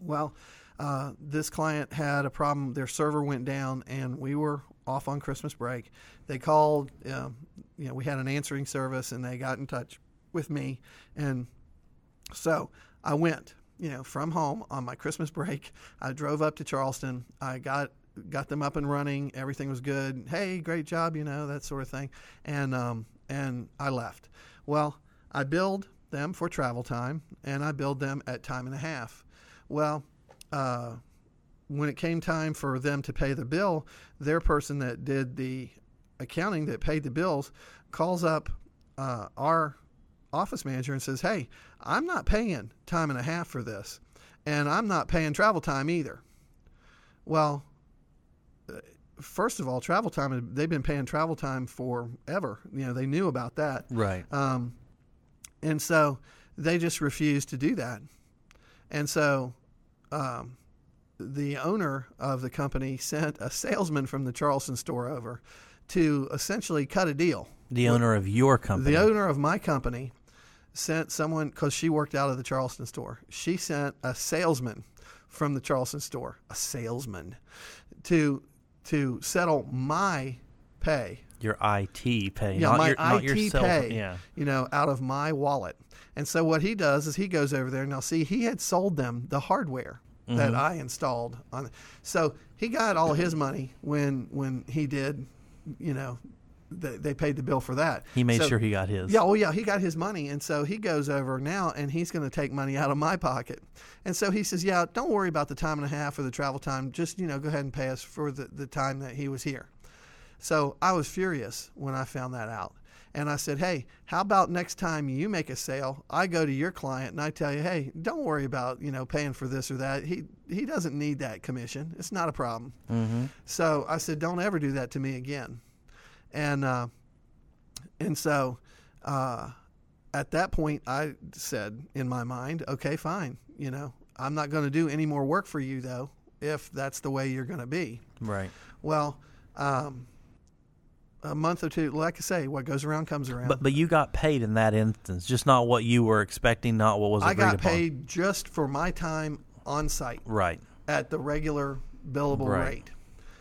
Well, uh, this client had a problem. Their server went down, and we were off on Christmas break. They called. Uh, you know, we had an answering service, and they got in touch with me, and so I went. You know, from home on my Christmas break, I drove up to Charleston. I got got them up and running. Everything was good. Hey, great job, you know that sort of thing. And um, and I left. Well, I billed them for travel time, and I billed them at time and a half. Well, uh, when it came time for them to pay the bill, their person that did the accounting that paid the bills calls up uh, our office manager and says, "Hey, I'm not paying time and a half for this, and I'm not paying travel time either." Well, first of all, travel time, they've been paying travel time forever. You know, they knew about that. right Um, and so they just refused to do that. And so um, the owner of the company sent a salesman from the Charleston store over to essentially cut a deal. the owner of your company The owner of my company sent someone because she worked out of the Charleston store. She sent a salesman from the Charleston store, a salesman, to to settle my pay. your IT pay, Yeah, not my your not IT yourself. pay. Yeah, You know, out of my wallet. And so what he does is he goes over there. And now, see, he had sold them the hardware that mm-hmm. I installed on. So he got all his money when when he did. You know, they, they paid the bill for that. he made So- sure he got his. yeah, well, yeah, he got his money, and so he goes over now, and he's going to take money out of my pocket, and so he says, "Yeah, don't worry about the time and a half or the travel time. Just you know, go ahead and pay us for the the time that he was here." So I was furious when I found that out, and I said, "Hey, how about next time you make a sale, I go to your client and I tell you, hey, don't worry about you know paying for this or that. He he doesn't need that commission. It's not a problem." Mm-hmm. So I said, "Don't ever do that to me again," and uh, and so uh, at that point, I said in my mind, "Okay, fine. You know, I'm not going to do any more work for you, though, if that's the way you're going to be." Right. Well, um, a month or two, like I say, what goes around comes around. But but you got paid in that instance, just not what you were expecting, not what was I got upon. paid just for my time on site Right. at the regular billable Right. rate.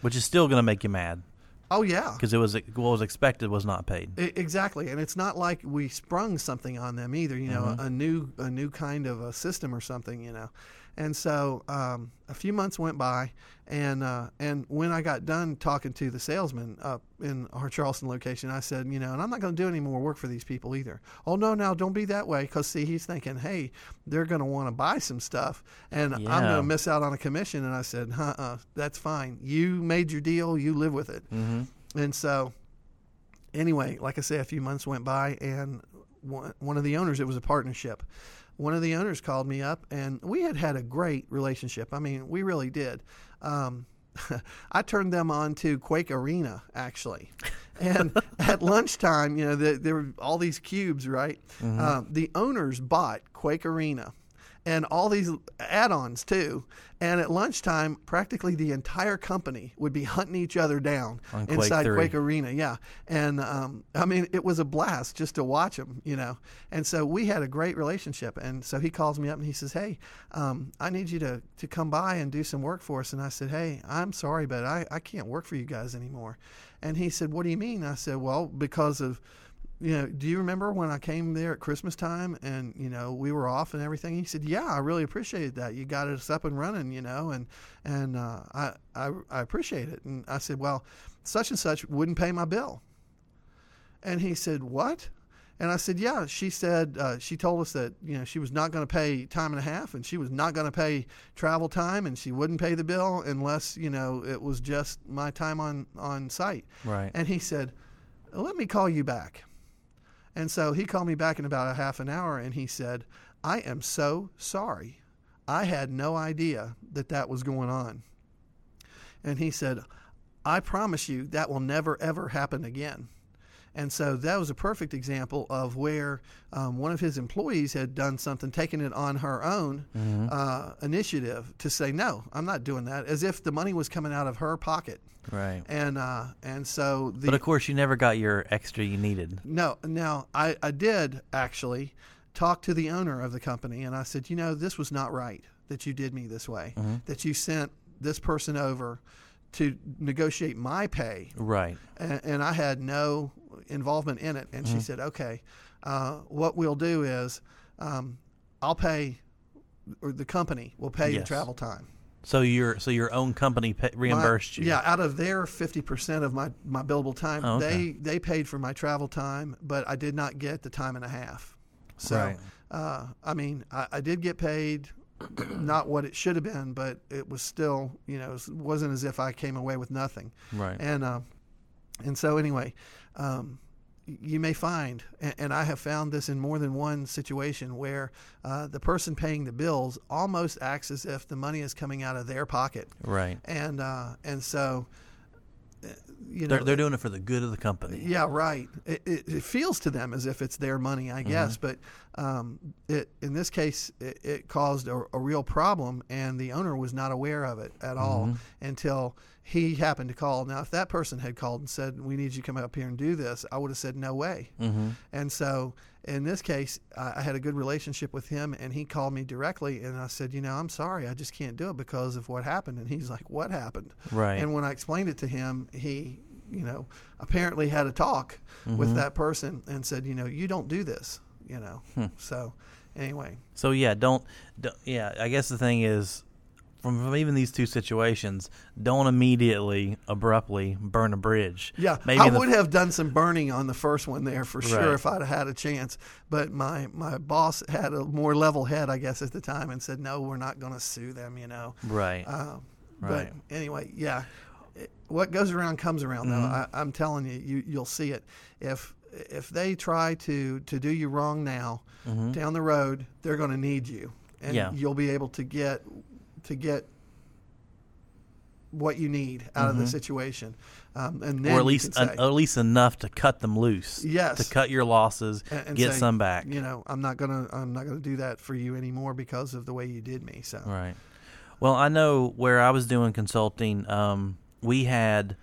Which is still going to make you mad. Oh yeah, because it was what was expected was not paid. I- exactly, and it's not like we sprung something on them either. You know, Mhm. a, new a new kind of a system or something. You know, and so um, a few months went by, and uh, and when I got done talking to the salesman up in our Charleston location, I said, you know, and I'm not going to do any more work for these people either. Oh no, now don't be that way, because see, he's thinking, hey, they're going to want to buy some stuff, and I'm going to miss out on a commission. And I said, uh-uh, that's fine. You made your deal, you live with it. Mm-hmm. And so, anyway, like I say, a few months went by, and one, one of the owners, it was a partnership. One of the owners called me up, and we had had a great relationship. I mean, we really did. Um, I turned them on to Quake Arena, actually. And at lunchtime, you know, the, there were all these cubes, right? Um, the owners bought Quake Arena and all these add-ons too. And at lunchtime, practically the entire company would be hunting each other down Quake inside 3. Quake Arena. Yeah, and um, I mean, it was a blast just to watch them, you know. And so we had a great relationship. And so he calls me up and he says, "Hey, um, I need you to to come by and do some work for us." And I said, "Hey, I'm sorry, but I I can't work for you guys anymore." And he said, "What do you mean?" I said, "Well, because of." You know, do you remember when I came there at Christmas time and, you know, we were off and everything? He said, yeah, I really appreciated that. You got us up and running, you know, and, and, uh, I, I, I appreciate it. And I said, well, such and such wouldn't pay my bill. And he said, what? And I said, yeah, she said, uh, she told us that, you know, she was not going to pay time and a half and she was not going to pay travel time and she wouldn't pay the bill unless, you know, it was just my time on, on site. Right. And he said, let me call you back. And so he called me back in about a half an hour and he said, I am so sorry. I had no idea that that was going on. And he said, I promise you that will never, ever happen again. And so that was a perfect example of where um, one of his employees had done something, taken it on her own Mm-hmm. uh, initiative to say, no, I'm not doing that, as if the money was coming out of her pocket. Right. And uh, and so the But of course, you never got your extra you needed. no, now I, I did actually talk to the owner of the company and I said, you know, this was not right that you did me this way, that you sent this person over to negotiate my pay Right. and, and I had no involvement in it. And she said, okay, uh, what we'll do is um, I'll pay, or the company will pay Yes. travel time. So your so your own company pa- My- reimbursed you. Yeah, out of their fifty percent of my, my billable time, Oh, okay. they they paid for my travel time, but I did not get the time and a half. So, Right. uh, I mean, I, I did get paid, not what it should have been, but it was still, you know, it wasn't as if I came away with nothing. Right. And uh, and so anyway, um, you may find, and, I have found this in more than one situation where uh, the person paying the bills almost acts as if the money is coming out of their pocket Right. and uh, and so you know They're they're doing it for the good of the company. yeah right it, it, it feels to them as if it's their money Mm-hmm. I guess but um, it in this case it, it caused a, a real problem and the owner was not aware of it at all Mm-hmm. until he happened to call now if that person had called and said we need you to come up here and do this I would have said no way Mm-hmm. and so in this case, I had a good relationship with him, and he called me directly, and I said, you know, I'm sorry, I just can't do it because of what happened. And he's like, what happened? Right. And when I explained it to him, he, you know, apparently had a talk Mm-hmm. with that person and said, you know, you don't do this, you know. Hmm. So anyway, So yeah, don't, don't. Yeah, I guess the thing is, from, from even these two situations, don't immediately, abruptly burn a bridge. yeah, Maybe I would have done some burning on the first one there for sure Right. if I'd had a chance. But my my boss had a more level head, I guess, at the time, and said, no, we're not going to sue them, you know. Right. Um, Right. But anyway, yeah, It- what goes around comes around. Mm-hmm. Though I, I'm telling you, you you'll see it. If if they try to to do you wrong now, down the road, they're going to need you, and Mm-hmm. Yeah. you'll be able to get to get what you need out of the situation, um, and then Mm-hmm. or at least can an, at least enough to cut them loose. Yes. To cut your losses, and- and get say, some back. You know, I'm not gonna I'm not gonna do that for you anymore because of the way you did me. So Right. Well, I know where I was doing consulting. Um, we had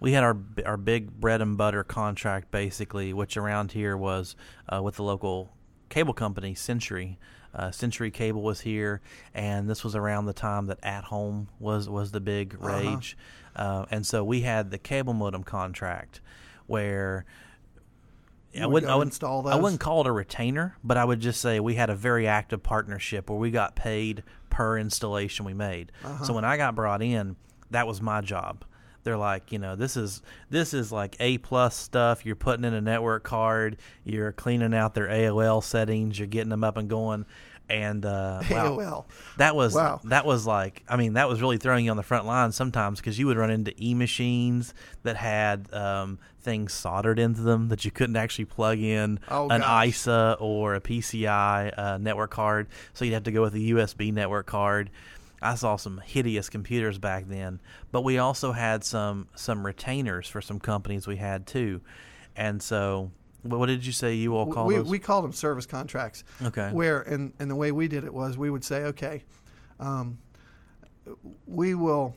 we had our our big bread and butter contract basically, which around here was uh, with the local cable company Century. Uh, Century Cable was here, and this was around the time that At Home was was the big Uh-huh. rage, uh and so we had the cable modem contract where. I would wouldn't, I wouldn't, install I wouldn't call it a retainer, but I would just say we had a very active partnership where we got paid per installation we made. Uh-huh. So when I got brought in, that was my job. They're like, you know, this is this is like A plus stuff. You're putting in a network card. You're cleaning out their AOL settings. You're getting them up and going. And uh, wow, AOL. that was Wow. that was like I mean that was really throwing you on the front line sometimes because you would run into e machines that had um, things soldered into them that you couldn't actually plug in Oh, an gosh. ISA or a PCI uh, network card, so you'd have to go with a USB network card. I saw some hideous computers back then, but we also had some some retainers for some companies we had too, and so what did you say you all call we, those? we called them service contracts. Okay. Where and and the way we did it was we would say, okay, um, we will.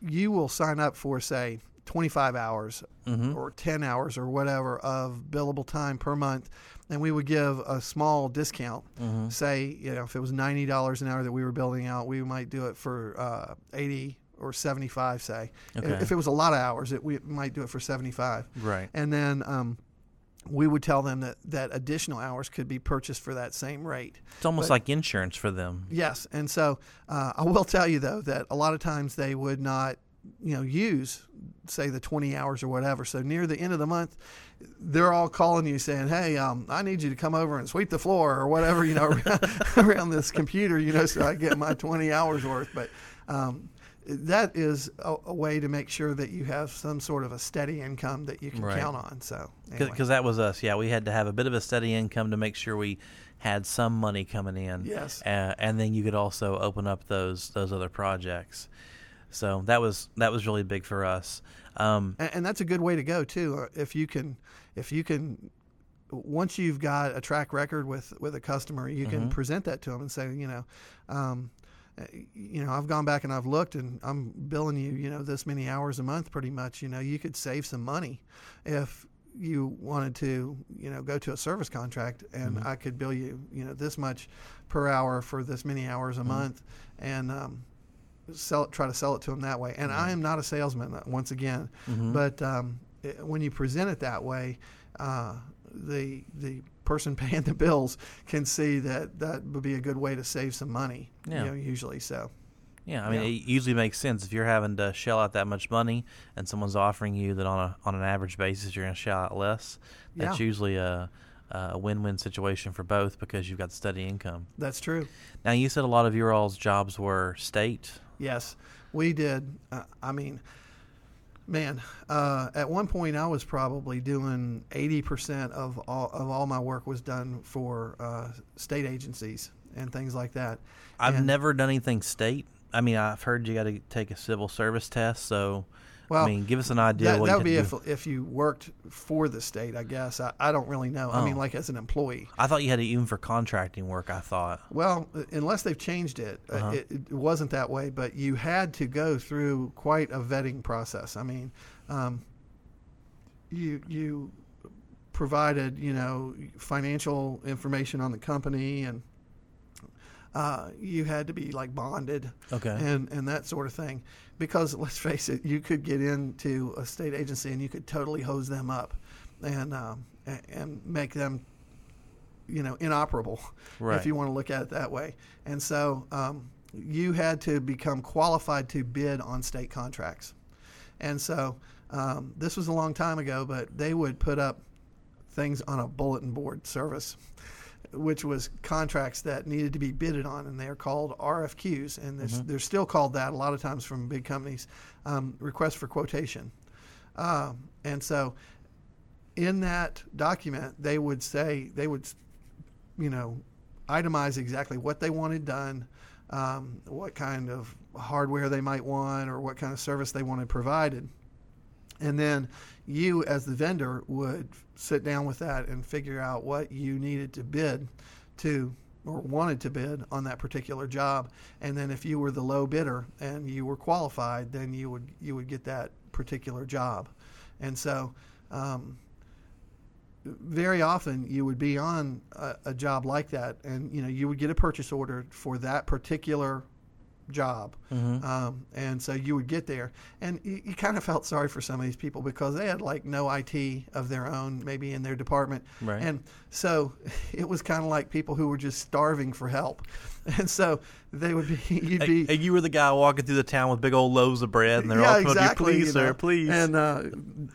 You will sign up for say 25 hours Mhm. or 10 hours or whatever of billable time per month, and we would give a small discount. Mm-hmm. Say, you know, if it was ninety dollars an hour that we were building out, we might do it for uh, 80 or 75. Say, Okay. if it was a lot of hours, it, we might do it for 75 right. and then um, we would tell them that, that additional hours could be purchased for that same rate. It's almost but- like insurance for them. Yes, and so uh, I will tell you though that a lot of times they would not, you know, use say the 20 hours or whatever. So near the end of the month, they're all calling you saying, "Hey, um, I need you to come over and sweep the floor or whatever, you know, around, around this computer, you know, so I get my 20 hours worth." But um, that is a, a way to make sure that you have some sort of a steady income that you can Right. count on. So because anyway. that was us. Yeah, we had to have a bit of a steady income to make sure we had some money coming in. Yes. uh, and then you could also open up those those other projects. So that was that was really big for us. Um, and, and that's a good way to go too. uh, If you can, if you can, once you've got a track record with with a customer, you can present that to them and say, you know, um, uh, you know, I've gone back and I've looked, and I'm billing you, you know, this many hours a month, pretty much. You know, you could save some money if you wanted to, you know, go to a service contract, and I could bill you, you know, this much per hour for this many hours a month, and um, sell it, try to sell it to them that way. And I am not a salesman, uh, once again, but um, it, when you present it that way, uh, the the person paying the bills can see that that would be a good way to save some money. Yeah. You know, usually so. yeah, I mean, Yeah. it usually makes sense if you're having to shell out that much money, and someone's offering you that on a on an average basis you're going to shell out less. That's Yeah. usually a a win-win situation for both because you've got steady income. That's true. Now you said a lot of your all's jobs were state. Yes, we did. Uh, I mean, man, uh, at one point I was probably doing eighty percent of all of all my work was done for uh, state agencies and things like that. I've And- never done anything state. I mean, I've heard you got to take a civil service test. So, Well, I mean, give us an idea. That, that would be if if you worked for the state, I guess. I, I don't really know. I mean, Oh. like as an employee. I thought you had it even for contracting work. I thought. Well, unless they've changed it, uh Uh-huh. it, it wasn't that way. But you had to go through quite a vetting process. I mean, um, you you provided you know financial information on the company, and uh, you had to be like bonded Okay. and and that sort of thing. Because let's face it, you could get into a state agency and you could totally hose them up, and um, and make them, you know, inoperable, Right. if you want to look at it that way. And so um, you had to become qualified to bid on state contracts. And so um, this was a long time ago, but they would put up things on a bulletin board service, which was contracts that needed to be bidded on, and they're called RFQs, and they're, they're still called that a lot of times from big companies, um, request for quotation. Um, and so in that document, they would say, they would, you know, itemize exactly what they wanted done, um, what kind of hardware they might want, or what kind of service they wanted provided. And then you, as the vendor, would sit down with that and figure out what you needed to bid to or wanted to bid on that particular job. And then if you were the low bidder and you were qualified, then you would you would get that particular job. And so um, very often you would be on a, a job like that, and you know you would get a purchase order for that particular job. Mm-hmm. Um, and so you would get there, and you, you kind of felt sorry for some of these people because they had like no IT of their own, maybe in their department. Right. And so it was kind of like people who were just starving for help. And so they would be, you'd be. And, you were the guy walking through the town with big old loaves of bread, and they're yeah, all coming exactly. up to you, please, you sir, know, please. And uh,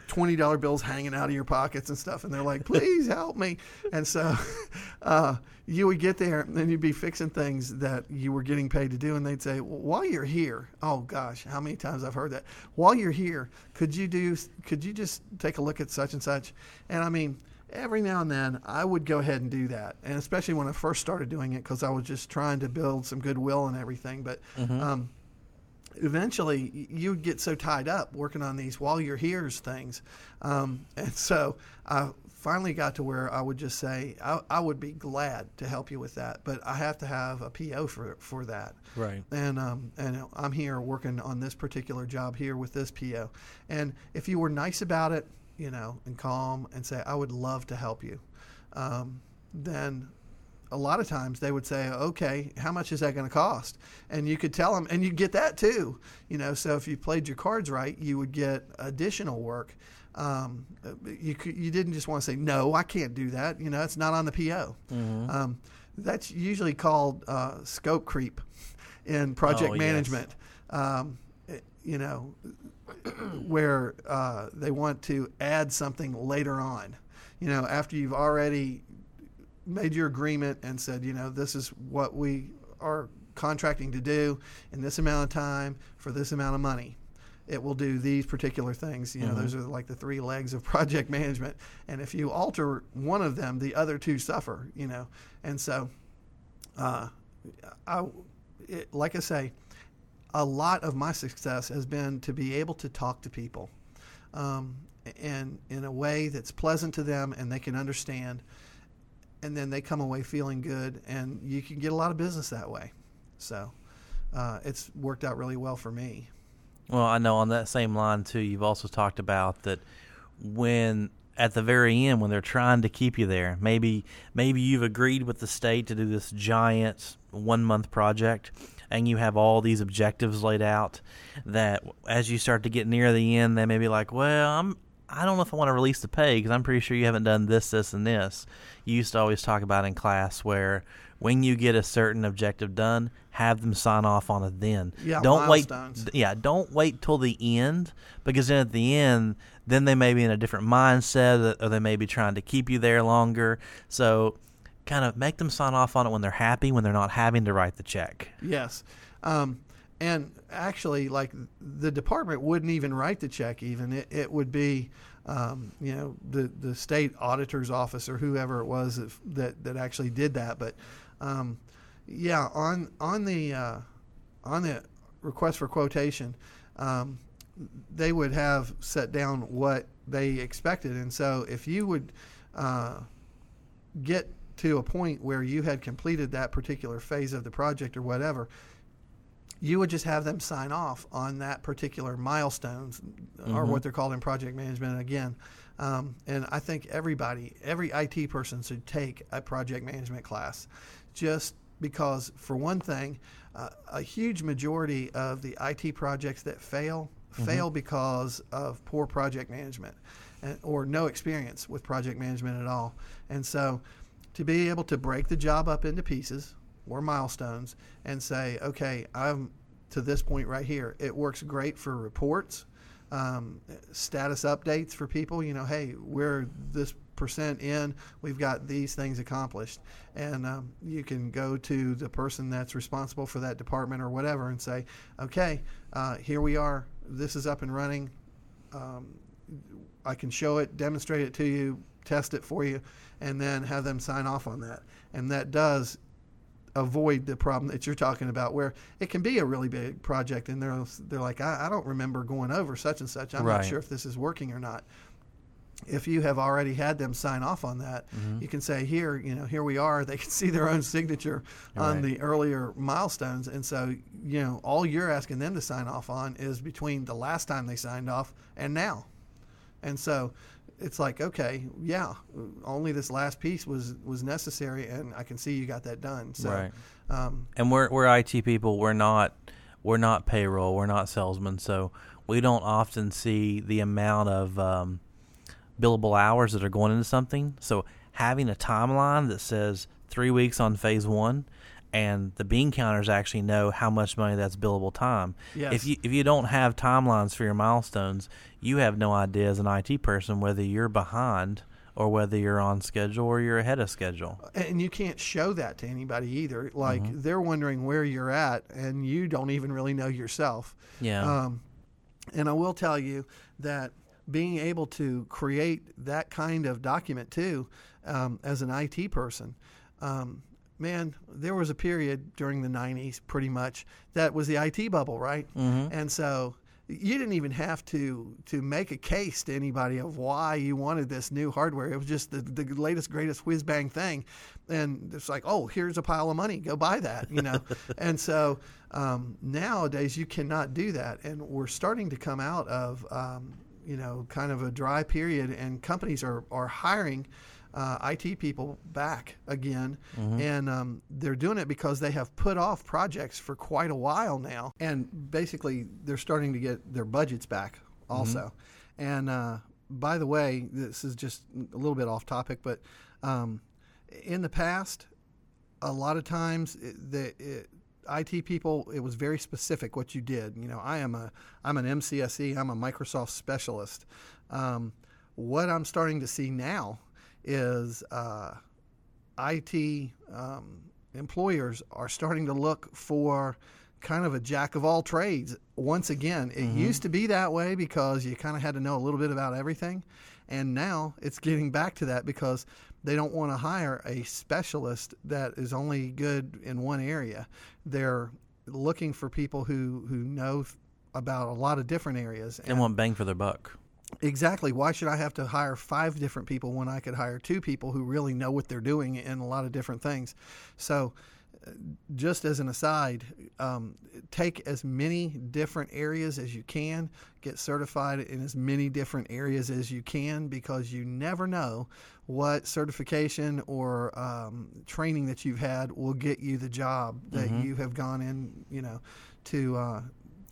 twenty dollar bills hanging out of your pockets and stuff, and they're like, "Please help me." And so, uh, you would get there, and then you'd be fixing things that you were getting paid to do, and they'd say, well, "While you're here, oh gosh, how many times I've heard that? While you're here, could you do? Could you just take a look at such and such?" And I mean. Every now and then, I would go ahead and do that, and especially when I first started doing it, because I was just trying to build some goodwill and everything. But um, eventually you'd get so tied up working on these while you're here's things. Um, and so I finally got to where I would just say, I, I would be glad to help you with that, but I have to have a PO for, for that. Right. And, um, and I'm here working on this particular job here with this PO. And if you were nice about it, you know, and calm and say, I would love to help you, um, then a lot of times they would say, okay, how much is that going to cost? And you could tell them, and you get that too. You know, so if you played your cards right, you would get additional work. Um, you you didn't just want to say, no, I can't do that. You know, it's not on the PO. Um, that's usually called uh, scope creep in project Oh, yes. management. Um, it- you know, where uh, they want to add something later on. You know, after you've already made your agreement and said, you know, this is what we are contracting to do in this amount of time for this amount of money. It will do these particular things. You know, those are like the three legs of project management. And if you alter one of them, the other two suffer. You know, and so, uh, I, it, like I say, a lot of my success has been to be able to talk to people, um, and in a way that's pleasant to them and they can understand and then they come away feeling good, and you can get a lot of business that way. So uh, it's worked out really well for me. Well, I know on that same line too. You've also talked about that when at the very end when they're trying to keep you there, maybe maybe you've agreed with the state to do this giant one month project, and you have all these objectives laid out. That as you start to get near the end, they may be like, "Well, I'm." I don't know if I want to release the pay because I'm pretty sure you haven't done this, this, and this. You used to always talk about in class where when you get a certain objective done, have them sign off on it then. Yeah, don't wait yeah, don't wait till the end because then at the end, then they may be in a different mindset or they may be trying to keep you there longer. So, kind of make them sign off on it when they're happy, when they're not having to write the check. Yes. Um, and actually, like the department wouldn't even write the check. Even it, it would be, um, you know, the the state auditor's office or whoever it was that that, that actually did that. But um, yeah, on on the uh, on the request for quotation, um, they would have set down what they expected, and so if you would uh, get to a point where you had completed that particular phase of the project or whatever, you would just have them sign off on that particular milestones or what they're called in project management again. Um, and I think everybody, every IT person should take a project management class just because, for one thing, uh, a huge majority of the IT projects that fail fail because of poor project management and, or no experience with project management at all. And so, to be able to break the job up into pieces or milestones and say, okay, I'm to this point right here. It works great for reports, um, status updates for people. You know, hey, we're this percent in, we've got these things accomplished. And um, you can go to the person that's responsible for that department or whatever and say, okay, uh, here we are. This is up and running. Um, I can show it, demonstrate it to you, test it for you, and then have them sign off on that. And that does avoid the problem that you're talking about, where it can be a really big project, and they're they're like, I, I don't remember going over such and such. I'm Right. not sure if this is working or not. If you have already had them sign off on that, Mm-hmm. you can say here, you know, here we are. They can see their own signature on Right. the earlier milestones, and so you know, all you're asking them to sign off on is between the last time they signed off and now. And so it's like okay, yeah, only this last piece was was necessary, and I can see you got that done. So, Right. um, and we're we're IT people. We're not we're not payroll. We're not salesmen. So we don't often see the amount of um, billable hours that are going into something. So having a timeline that says three weeks on phase one, and the bean counters actually know how much money that's billable time. Yes. If you if you don't have timelines for your milestones, you have no idea as an IT person whether you're behind or whether you're on schedule or you're ahead of schedule. and you can't show that to anybody either. Like Mm-hmm. they're wondering where you're at, and you don't even really know yourself. Yeah. Um, and I will tell you that being able to create that kind of document too, um, as an IT person, um, man, there was a period during the 90s pretty much that was the IT bubble, right? Mhm. And so you didn't even have to to make a case to anybody of why you wanted this new hardware. It was just the, the latest greatest whiz bang thing, and it's like, oh, here's a pile of money, go buy that, you know. and so um, nowadays you cannot do that, and we're starting to come out of um, you know kind of a dry period, and companies are are hiring uh, IT people back again, and um, they're doing it because they have put off projects for quite a while now, and basically they're starting to get their budgets back also. And uh, by the way, this is just a little bit off topic, but um, in the past, a lot of times it, the it, IT people it was very specific what you did. You know, I am a I'm an MCSE, I'm a Microsoft specialist. Um, what I'm starting to see now is uh, IT um, employers are starting to look for kind of a jack of all trades. Once again, it used to be that way because you kind of had to know a little bit about everything. And now it's getting back to that because they don't want to hire a specialist that is only good in one area. They're looking for people who, who know about a lot of different areas. and want bang for their buck. Exactly. Why should I have to hire five different people when I could hire two people who really know what they're doing in a lot of different things? So, uh, just as an aside, um, take as many different areas as you can, get certified in as many different areas as you can, because you never know what certification or um, training that you've had will get you the job that you have gone in, you know, to. Uh,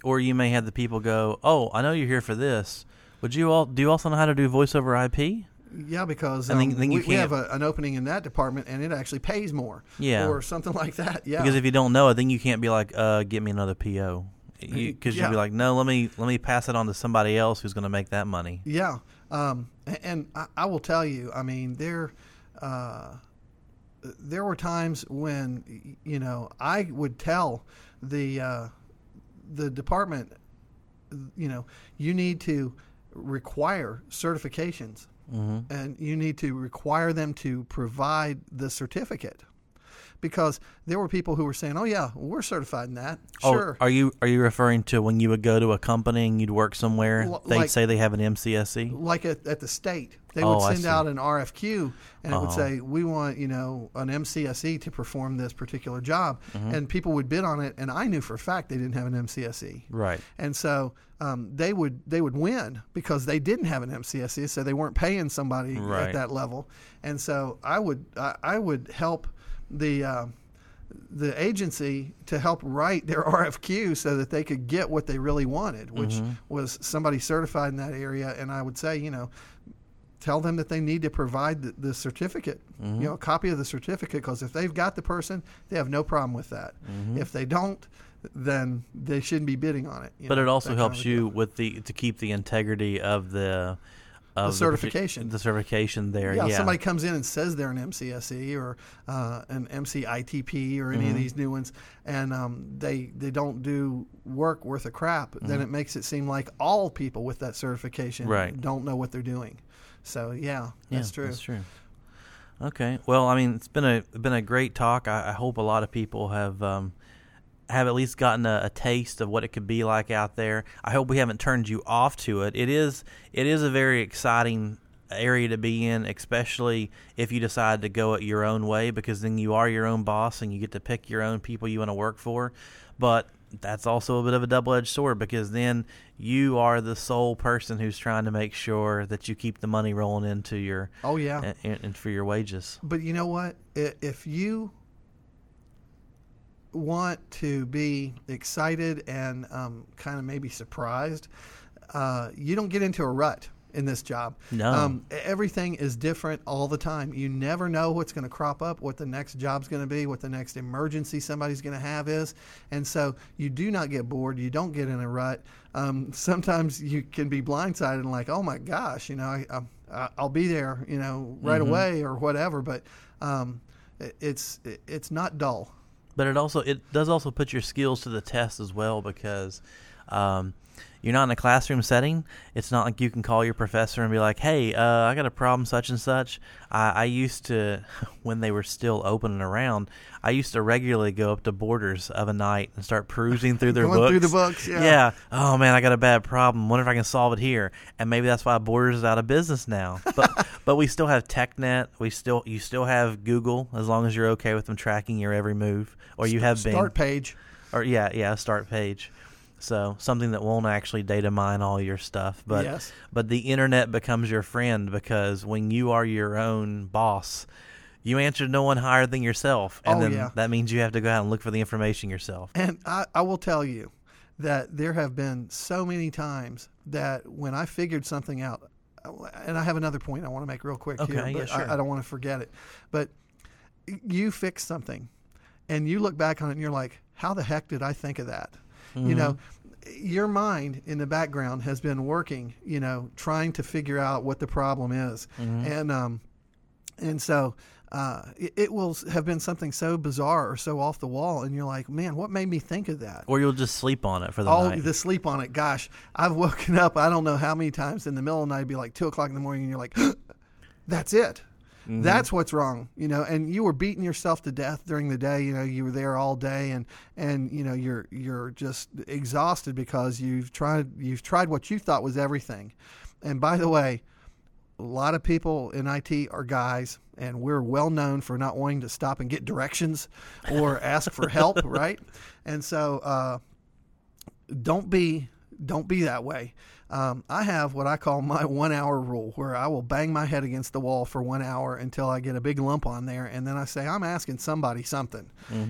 Or you may have the people go, "Oh, I know you're here for this. Would you all do you also know how to do voice over IP?" Yeah, because um, then- then you we, we have a, an opening in that department, and it actually pays more. Yeah. or something like that. Yeah, Because if you don't know it, then you can't be like, "Uh, get me another PO." Because you, would be like, "No, let me let me pass it on to somebody else who's going to make that money." yeah. Um, a- and I, I will tell you, I mean, there, uh, there were times when you know I would tell the uh, the department, you know, you need to require certifications, hmm and you need to require them to provide the certificate. Because there were people who were saying, "Oh yeah, we're certified in that." Oh, Sure. are you are you referring to when you would go to a company and you'd work somewhere? L- they'd like- say they have an MCSE. like at, at the state, they Oh, would send out an RFQ, and it would Uh-huh. say, "We want you know an MCSE to perform this particular job," Mm-hmm. and people would bid on it. And I knew for a fact they didn't have an MCSE, Right. and so um, they would they would win because they didn't have an MCSE, so they weren't paying somebody Right. at that level. And so I would I, I would help the. Uh, the agency to help write their RFQ so that they could get what they really wanted, which Mm-hmm. was somebody certified in that area. And I would say, you know, tell them that they need to provide the, the certificate, Mm-hmm. you know, a copy of the certificate, because if they've got the person, they have no problem with that. Mm-hmm. If they don't, then they shouldn't be bidding on it. you But know, it also that kind helps of you with the to keep the integrity of the of The certification. the certification there. Yeah, Yeah. somebody comes in and says they're an MCSE or uh, an MCITP or any Mm-hmm. of these new ones, and um, they they don't do work worth a crap. Then it makes it seem like all people with that certification Mm-hmm. Right. don't know what they're doing. So yeah, Yeah, that's true. That's true. Okay. Well, I mean, it's been a been a great talk. I, I hope a lot of people have um, have at least gotten a, a taste of what it could be like out there. I hope we haven't turned you off to it. It is it is a very exciting area to be in, especially if you decide to go it your own way, because then you are your own boss and you get to pick your own people you want to work for. But that's also a bit of a double edged sword because then you are the sole person who's trying to make sure that you keep the money rolling into your Oh yeah. and, and for your wages. But you know what? If you want to be excited and um, kind of maybe surprised, uh, you don't get into a rut in this job. No. Um, everything is different all the time. You never know what's going to crop up, what the next job's going to be, what the next emergency somebody's going to have is. And so you do not get bored. You don't get in a rut. Um, sometimes you can be blindsided and like, oh my gosh, you know, I, I, I'll be there, you know, right away or whatever. But um, it- it's it- it's not dull. But it also it does also put your skills to the test as well because um, you're not in a classroom setting. It's not like you can call your professor and be like, "Hey, uh, I got a problem, such and such." I, I used to, when they were still open and around, I used to regularly go up to Borders of a night and start perusing through their Going books. through the books, yeah. yeah. Oh man, I got a bad problem. Wonder if I can solve it here. And maybe that's why Borders is out of business now. But but we still have TechNet. We still you still have Google as long as you're okay with them tracking your every move. Or you have Bing. Start page. Or yeah, yeah, start page. So something that won't actually data mine all your stuff, but Yes. but the internet becomes your friend because when you are your own boss, you answer no one higher than yourself, and Oh, then yeah. that means you have to go out and look for the information yourself. And I, I will tell you that there have been so many times that when I figured something out, and I have another point I want to make real quick Okay, here, yeah, but sure. I, I don't want to forget it. But you fix something, and you look back on it, and you're like, "How the heck did I think of that?" You mm-hmm. know, your mind in the background has been working, you know, trying to figure out what the problem is, and um, and so uh, it, it will have been something so bizarre or so off the wall, and you're like, man, what made me think of that? Or you'll just sleep on it for the Oh, night. the sleep on it. Gosh, I've woken up. I don't know how many times in the middle of the night, it'd be like two o'clock in the morning, and you're like, that's it. Mm-hmm. That's what's wrong, you know. And you were beating yourself to death during the day. You know, you were there all day, and and you know you're you're just exhausted because you've tried you've tried what you thought was everything. And by the way, a lot of people in IT are guys, and we're well known for not wanting to stop and get directions or ask for help, right? And so, uh, don't be don't be that way. Um, I have what I call my one hour rule, where I will bang my head against the wall for one hour until I get a big lump on there, and then I say I'm asking somebody something,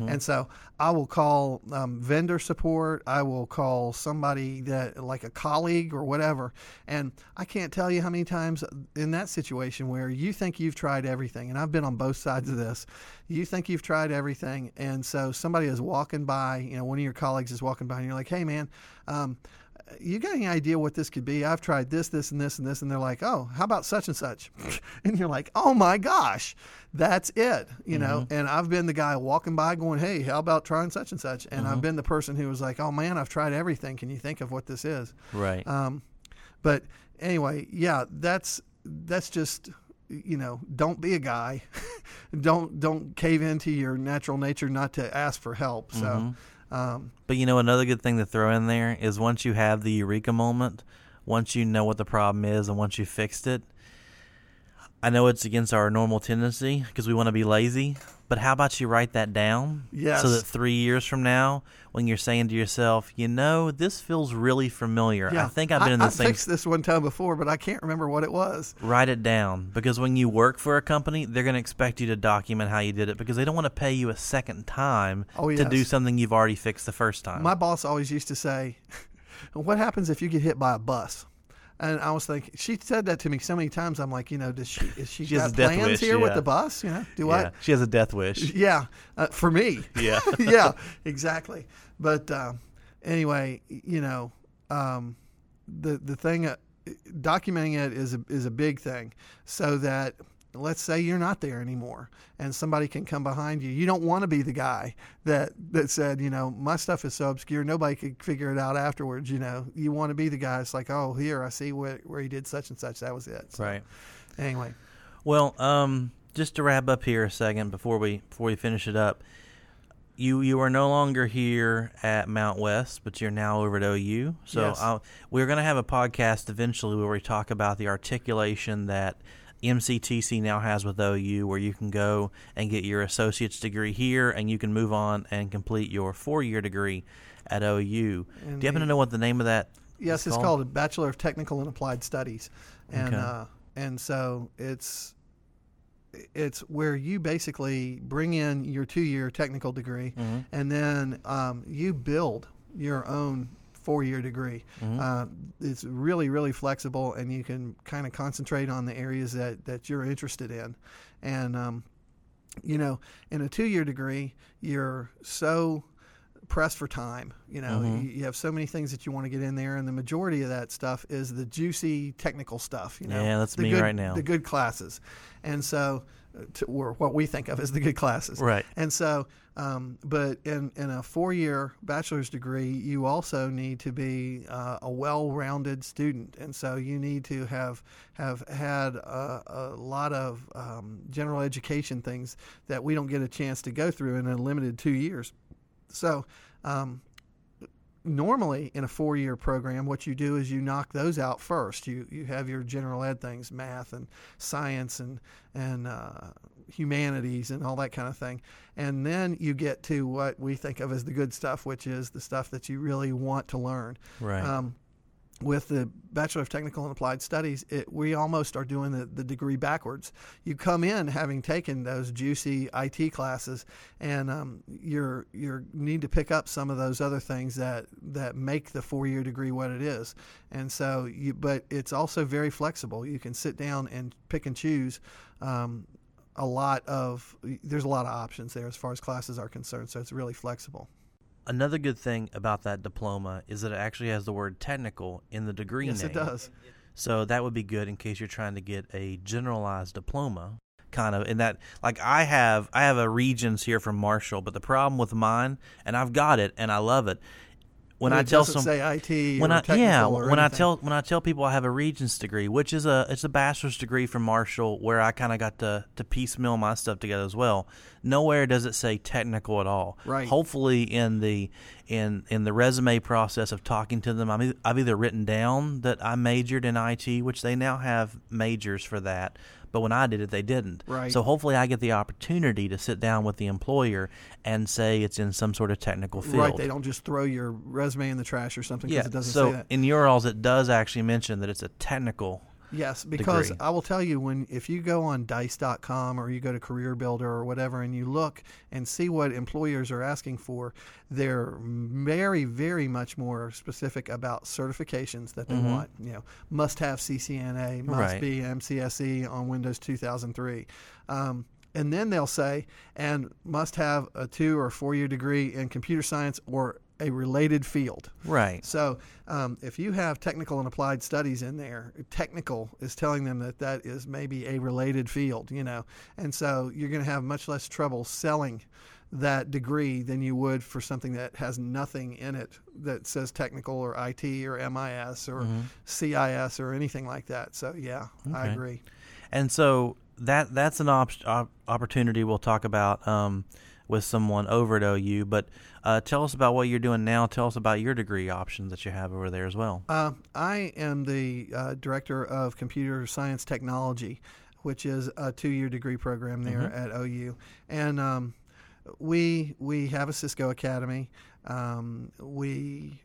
and so I will call um, vendor support. I will call somebody that like a colleague or whatever, and I can't tell you how many times in that situation where you think you've tried everything, and I've been on both sides of this. You think you've tried everything, and so somebody is walking by, you know, one of your colleagues is walking by, and you're like, "Hey, man." Um, you got any idea what this could be? I've tried this, this, and this, and this, and they're like, "Oh, how about such and such?" and you're like, "Oh my gosh, that's it," you know. Mm-hmm. And I've been the guy walking by, going, "Hey, how about trying such and such?" And I've mm-hmm. been the person who was like, "Oh man, I've tried everything. Can you think of what this is?" right. Um, but anyway, yeah, that's that's just you know, don't be a guy. don't don't cave into your natural nature not to ask for help. So. Mm-hmm. Um, But you know, another good thing to throw in there is once you have the eureka moment, once you know what the problem is, and once you fixed it. I know it's against our normal tendency because we want to be lazy, but how about you write that down? Yes. So that three years from now, when you're saying to yourself, you know, this feels really familiar. I think I've been in the I same. fixed this one time before, but I can't remember what it was. Write it down because when you work for a company, they're going to expect you to document how you did it because they don't want to pay you a second time Oh, to do something you've already fixed the first time. My boss always used to say, "What happens if you get hit by a bus?" And I was thinking, she said that to me so many times. I'm like, you know, does she is she, She has got plans wish, here with the bus? You know, do yeah, she has a death wish. Yeah, uh, for me. Yeah. yeah, exactly. But uh, anyway, you know, um, the the thing, uh, documenting it is a, is a big thing, so that let's say you're not there anymore, and somebody can come behind you. You don't want to be the guy that that said, you know, my stuff is so obscure, nobody could figure it out afterwards. You know, you want to be the guy. It's like, oh, here I see where where he did such and such. That was it. So, Right. Anyway, Well, um, just to wrap up here a second before we before we finish it up, you you are no longer here at Mountwest, but you're now over at OU. So Yes. I'll, we're going to have a podcast eventually where we talk about the articulation that MCTC now has with OU, where you can go and get your associate's degree here, and you can move on and complete your four-year degree at OU. And Do you happen to know what the name of that? Yes, it's called a Bachelor of Technical and Applied Studies, and Okay. uh, and so it's it's where you basically bring in your two year technical degree, Mhm. and then um, you build your own four year degree. Mhm. Uh, it's really really flexible, and you can kind of concentrate on the areas that that you're interested in, and um, you know, in a two year degree, you're so pressed for time. You know, Mhm. you, you have so many things that you want to get in there, and the majority of that stuff is the juicy technical stuff. You know, Yeah, that's the me good, right now. The good classes, and so, to, or what we think of as the good classes. Right. And so, um, but in, in a four year bachelor's degree, you also need to be uh, a well rounded student. And so you need to have, have had a, a lot of um, general education things that we don't get a chance to go through in a limited two years. So, um, normally in a four year program, what you do is you knock those out first. You you have your general ed things, math and science and and uh, humanities and all that kind of thing, and then you get to what we think of as the good stuff, which is the stuff that you really want to learn. Right. Um, with the Bachelor of Technical and Applied Studies, it, we almost are doing the, the degree backwards. You come in having taken those juicy IT classes, and um, you're you need to pick up some of those other things that that make the four year degree what it is. And so, you but it's also very flexible. You can sit down and pick and choose. Um, a lot of there's a lot of options there as far as classes are concerned, so it's really flexible. Another good thing about that diploma is that it actually has the word technical in the degree Yes, name. Yes, it does. So that would be good in case you're trying to get a generalized diploma. Kind of in that, like I have, I have a Regents here from Marshall, but the problem with mine, and I've got it, and I love it. When I tell some, say IT when or I technical yeah, when I tell when I tell people I have a Regents degree, which is a it's a bachelor's degree from Marshall, where I kind of got to to piecemeal my stuff together as well. Nowhere does it say technical at all. Right. Hopefully, in the in in the resume process of talking to them, I'm, e- I've either written down that I majored in IT, which they now have majors for that. But when I did it, they didn't. Right. So hopefully, I get the opportunity to sit down with the employer and say it's in some sort of technical field. Right, they don't just throw your resume in the trash or something because Yeah. it doesn't so say that. in URLs, it does actually mention that it's a technical. Yes, because degree. I will tell you when if you go on dice.com or you go to career builder or whatever and you look and see what employers are asking for, they're very very much more specific about certifications that they Mhm. want. You know, must have CCNA, must Right. be MCSE on Windows 2003. Um, and then they'll say, and must have a two or four year degree in computer science or a related field. Right. So, um, if you have technical and applied studies in there, technical is telling them that that is maybe a related field, you know, and so you're going to have much less trouble selling that degree than you would for something that has nothing in it that says technical or IT or MIS or CIS or anything like that. So, yeah, I agree. And so that that's an op- op- opportunity we'll talk about um, with someone over at OU. But uh, tell us about what you're doing now. Tell us about your degree options that you have over there as well. Uh, I am the uh, director of computer science technology, which is a two-year degree program there at OU, and um, we we have a Cisco Academy. Um, we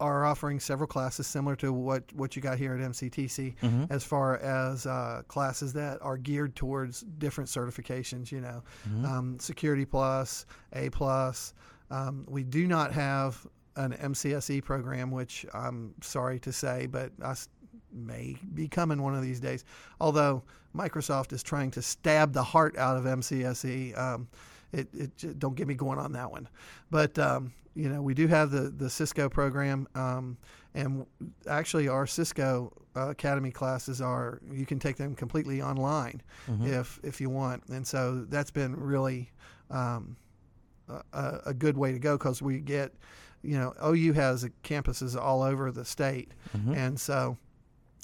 are offering several classes similar to what, what you got here at MCTC Mhm. as far as uh, classes that are geared towards different certifications, you know, um, Security Plus, A Plus. Um, we do not have an MCSE program, which I'm sorry to say, but I s- may be coming one of these days. Although Microsoft is trying to stab the heart out of MCSE, um, it, it don't get me going on that one. But um, you know, we do have the the Cisco program, um, and actually our Cisco uh, Academy classes are you can take them completely online if if you want, and so that's been really um, a, a good way to go because we get, you know, OU has campuses all over the state, and so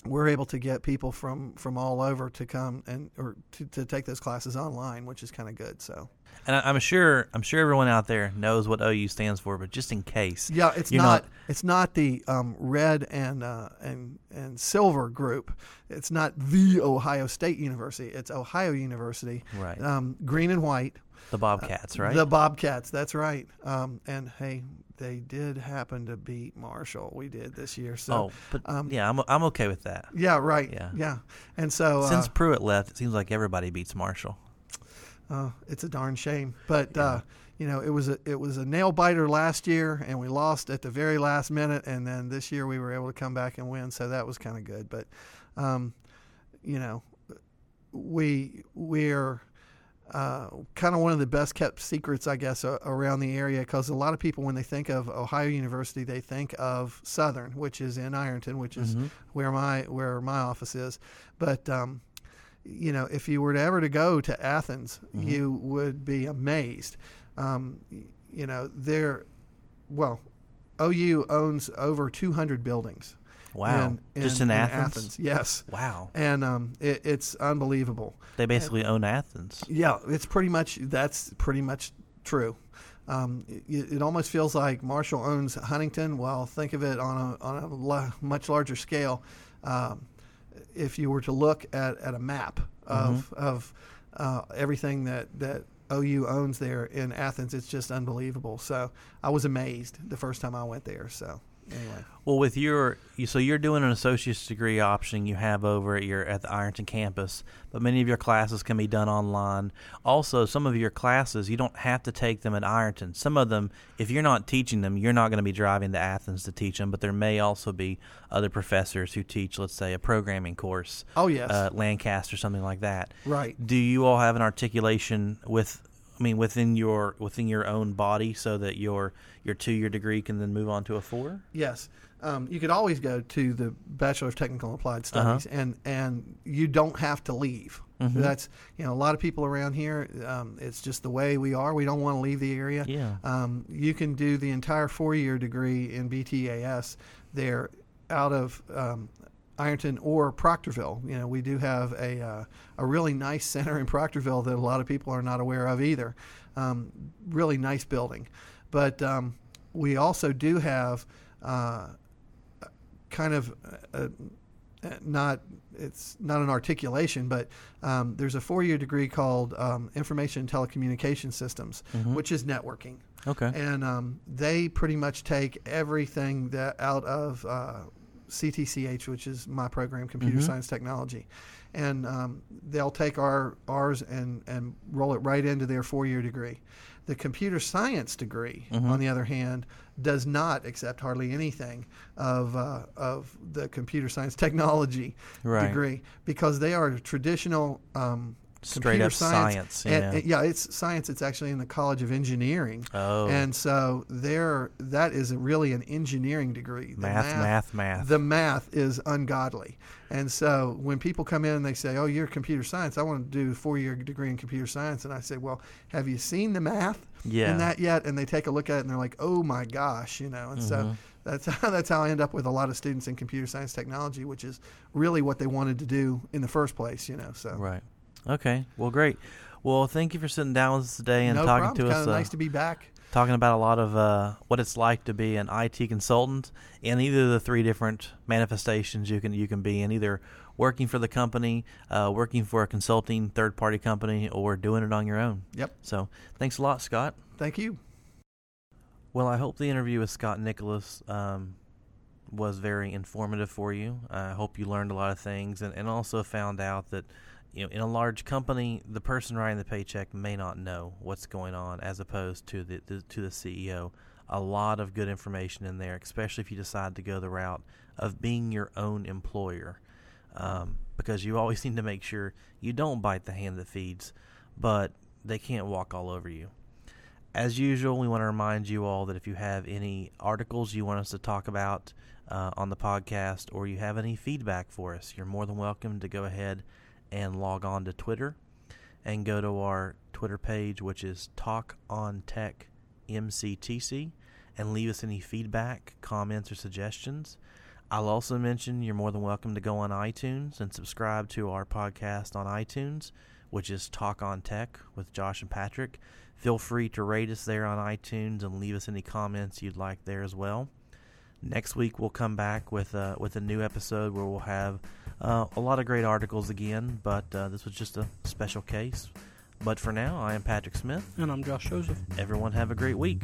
we're able to get people from from all over to come and or to, to take those classes online, which is kind of good. So. And I, I'm sure I'm sure everyone out there knows what OU stands for, but just in case, Yeah, it's not, not- It's not the um, red and uh, and and silver group. It's not the Ohio State University. It's Ohio University. Right. Um, green and white. the Bobcats, right? The Bobcats. That's right. Um, and hey, they did happen to beat Marshall. We did this year. So. oh, but um, yeah, I'm I'm okay with that. Yeah. Right. Yeah. Yeah. And so. Uh, Since Pruitt left, it seems like everybody beats Marshall. Uh, it's a darn shame, but uh, you know it was a it was a nail biter last year, and we lost at the very last minute, and then this year we were able to come back and win, so that was kind of good. But um, you know, we we're uh, kind of one of the best kept secrets, I guess, uh, around the area because a lot of people, when they think of Ohio University, they think of Southern, which is in Ironton, which is Mhm. where my where my office is. But um, you know, if you were to ever to go to Athens, Mhm. you would be amazed. Um, you know, there, well, OU owns over 200 buildings. Wow, just in, Athens? Yes, Wow, and um, it, it's unbelievable. they basically own Athens. Yeah, it's pretty much that's pretty much true. Um, it, it almost feels like Marshall owns Huntington. Well, think of it on a on a la- much larger scale. Um, if you were to look at, at a map of of uh, everything that that OU owns there in Athens, it's just unbelievable. So I was amazed the first time I went there. So anyway, Well, with your you- so you're doing an associate's degree option you have over at your at the Ironton campus, but many of your classes can be done online. Also, some of your classes you don't have to take them at Ironton. Some of them, if you're not teaching them, you're not going to be driving to Athens to teach them. But there may also be other professors who teach, let's say, a programming course, oh yes, uh, Lancaster, something like that. right. Do you all have an articulation with? I mean, within your within your own body, so that your your two year degree can then move on to a four. Yes. Um, you could always go to the Bachelor of Technical Applied Uh-huh. Studies, and, and you don't have to leave. Mhm. That's you know a lot of people around here. Um, it's just the way we are. We don't want to leave the area. Yeah. Um, you can do the entire four-year degree in BTAS there out of um, Ironton or Proctorville. You know, we do have a uh, a really nice center in Proctorville that a lot of people are not aware of either. Um, really nice building, but um, we also do have uh, kind of uh, uh, not it's not an articulation, but um, there's a four-year degree called um, Information and Telecommunication Systems, Mhm. which is networking Okay. and um, they pretty much take everything that out of uh, CTCH, which is my program, Computer Mhm. Science Technology, and um, they'll take our ours and and roll it right into their four year degree. The computer science degree, Mhm. on the other hand, does not accept hardly anything of uh, of the computer science technology Right. degree because they are traditional um, Straight computer up science. and- yeah. yeah, it's science. It's actually in the College of Engineering. oh. And so there, that is really an engineering degree. The math, math, math. The math is ungodly. And so when people come in and they say, "Oh, you're computer science. I want to do a four-year degree in computer science," and I say, "Well, have you seen the math yeah. in that yet?" And they take a look at it and they're like, "Oh my gosh," you know. And so Mhm. that's how that's how I end up with a lot of students in computer science technology, which is really what they wanted to do in the first place, you know. So Right. Okay. Well, great. Well, thank you for sitting down with us today and no talking problem. to Kind us. uh, nice to be back. talking about a lot of uh, what it's like to be an IT consultant in either of the three different manifestations you can you can be in, either working for the company, uh, working for a consulting third party company, or doing it on your own. Yep. So, thanks a lot, Scott. Thank you. Well, I hope the interview with Scott Nicholas um, was very informative for you. I hope you learned a lot of things and, and also found out that you know in a large company, the person writing the paycheck may not know what's going on as opposed to the, the to the CEO. A lot of good information in there, especially if you decide to go the route of being your own employer, um, because you always need to make sure you don't bite the hand that feeds, but they can't walk all over you. As usual, we want to remind you all that if you have any articles you want us to talk about uh, on the podcast or you have any feedback for us, you're more than welcome to go ahead and log on to Twitter and go to our Twitter page, which is Talk on Tech MCTC, and leave us any feedback, comments, or suggestions. I'll also mention you're more than welcome to go on iTunes and subscribe to our podcast on iTunes, which is Talk on Tech with Josh and Patrick. Feel free to rate us there on iTunes and leave us any comments you'd like there as well. Next week we'll come back with uh, with a new episode where we'll have uh, a lot of great articles again, but uh, this was just a special case. But for now, I am Patrick Smith. And I'm Josh Joseph. Everyone have a great week.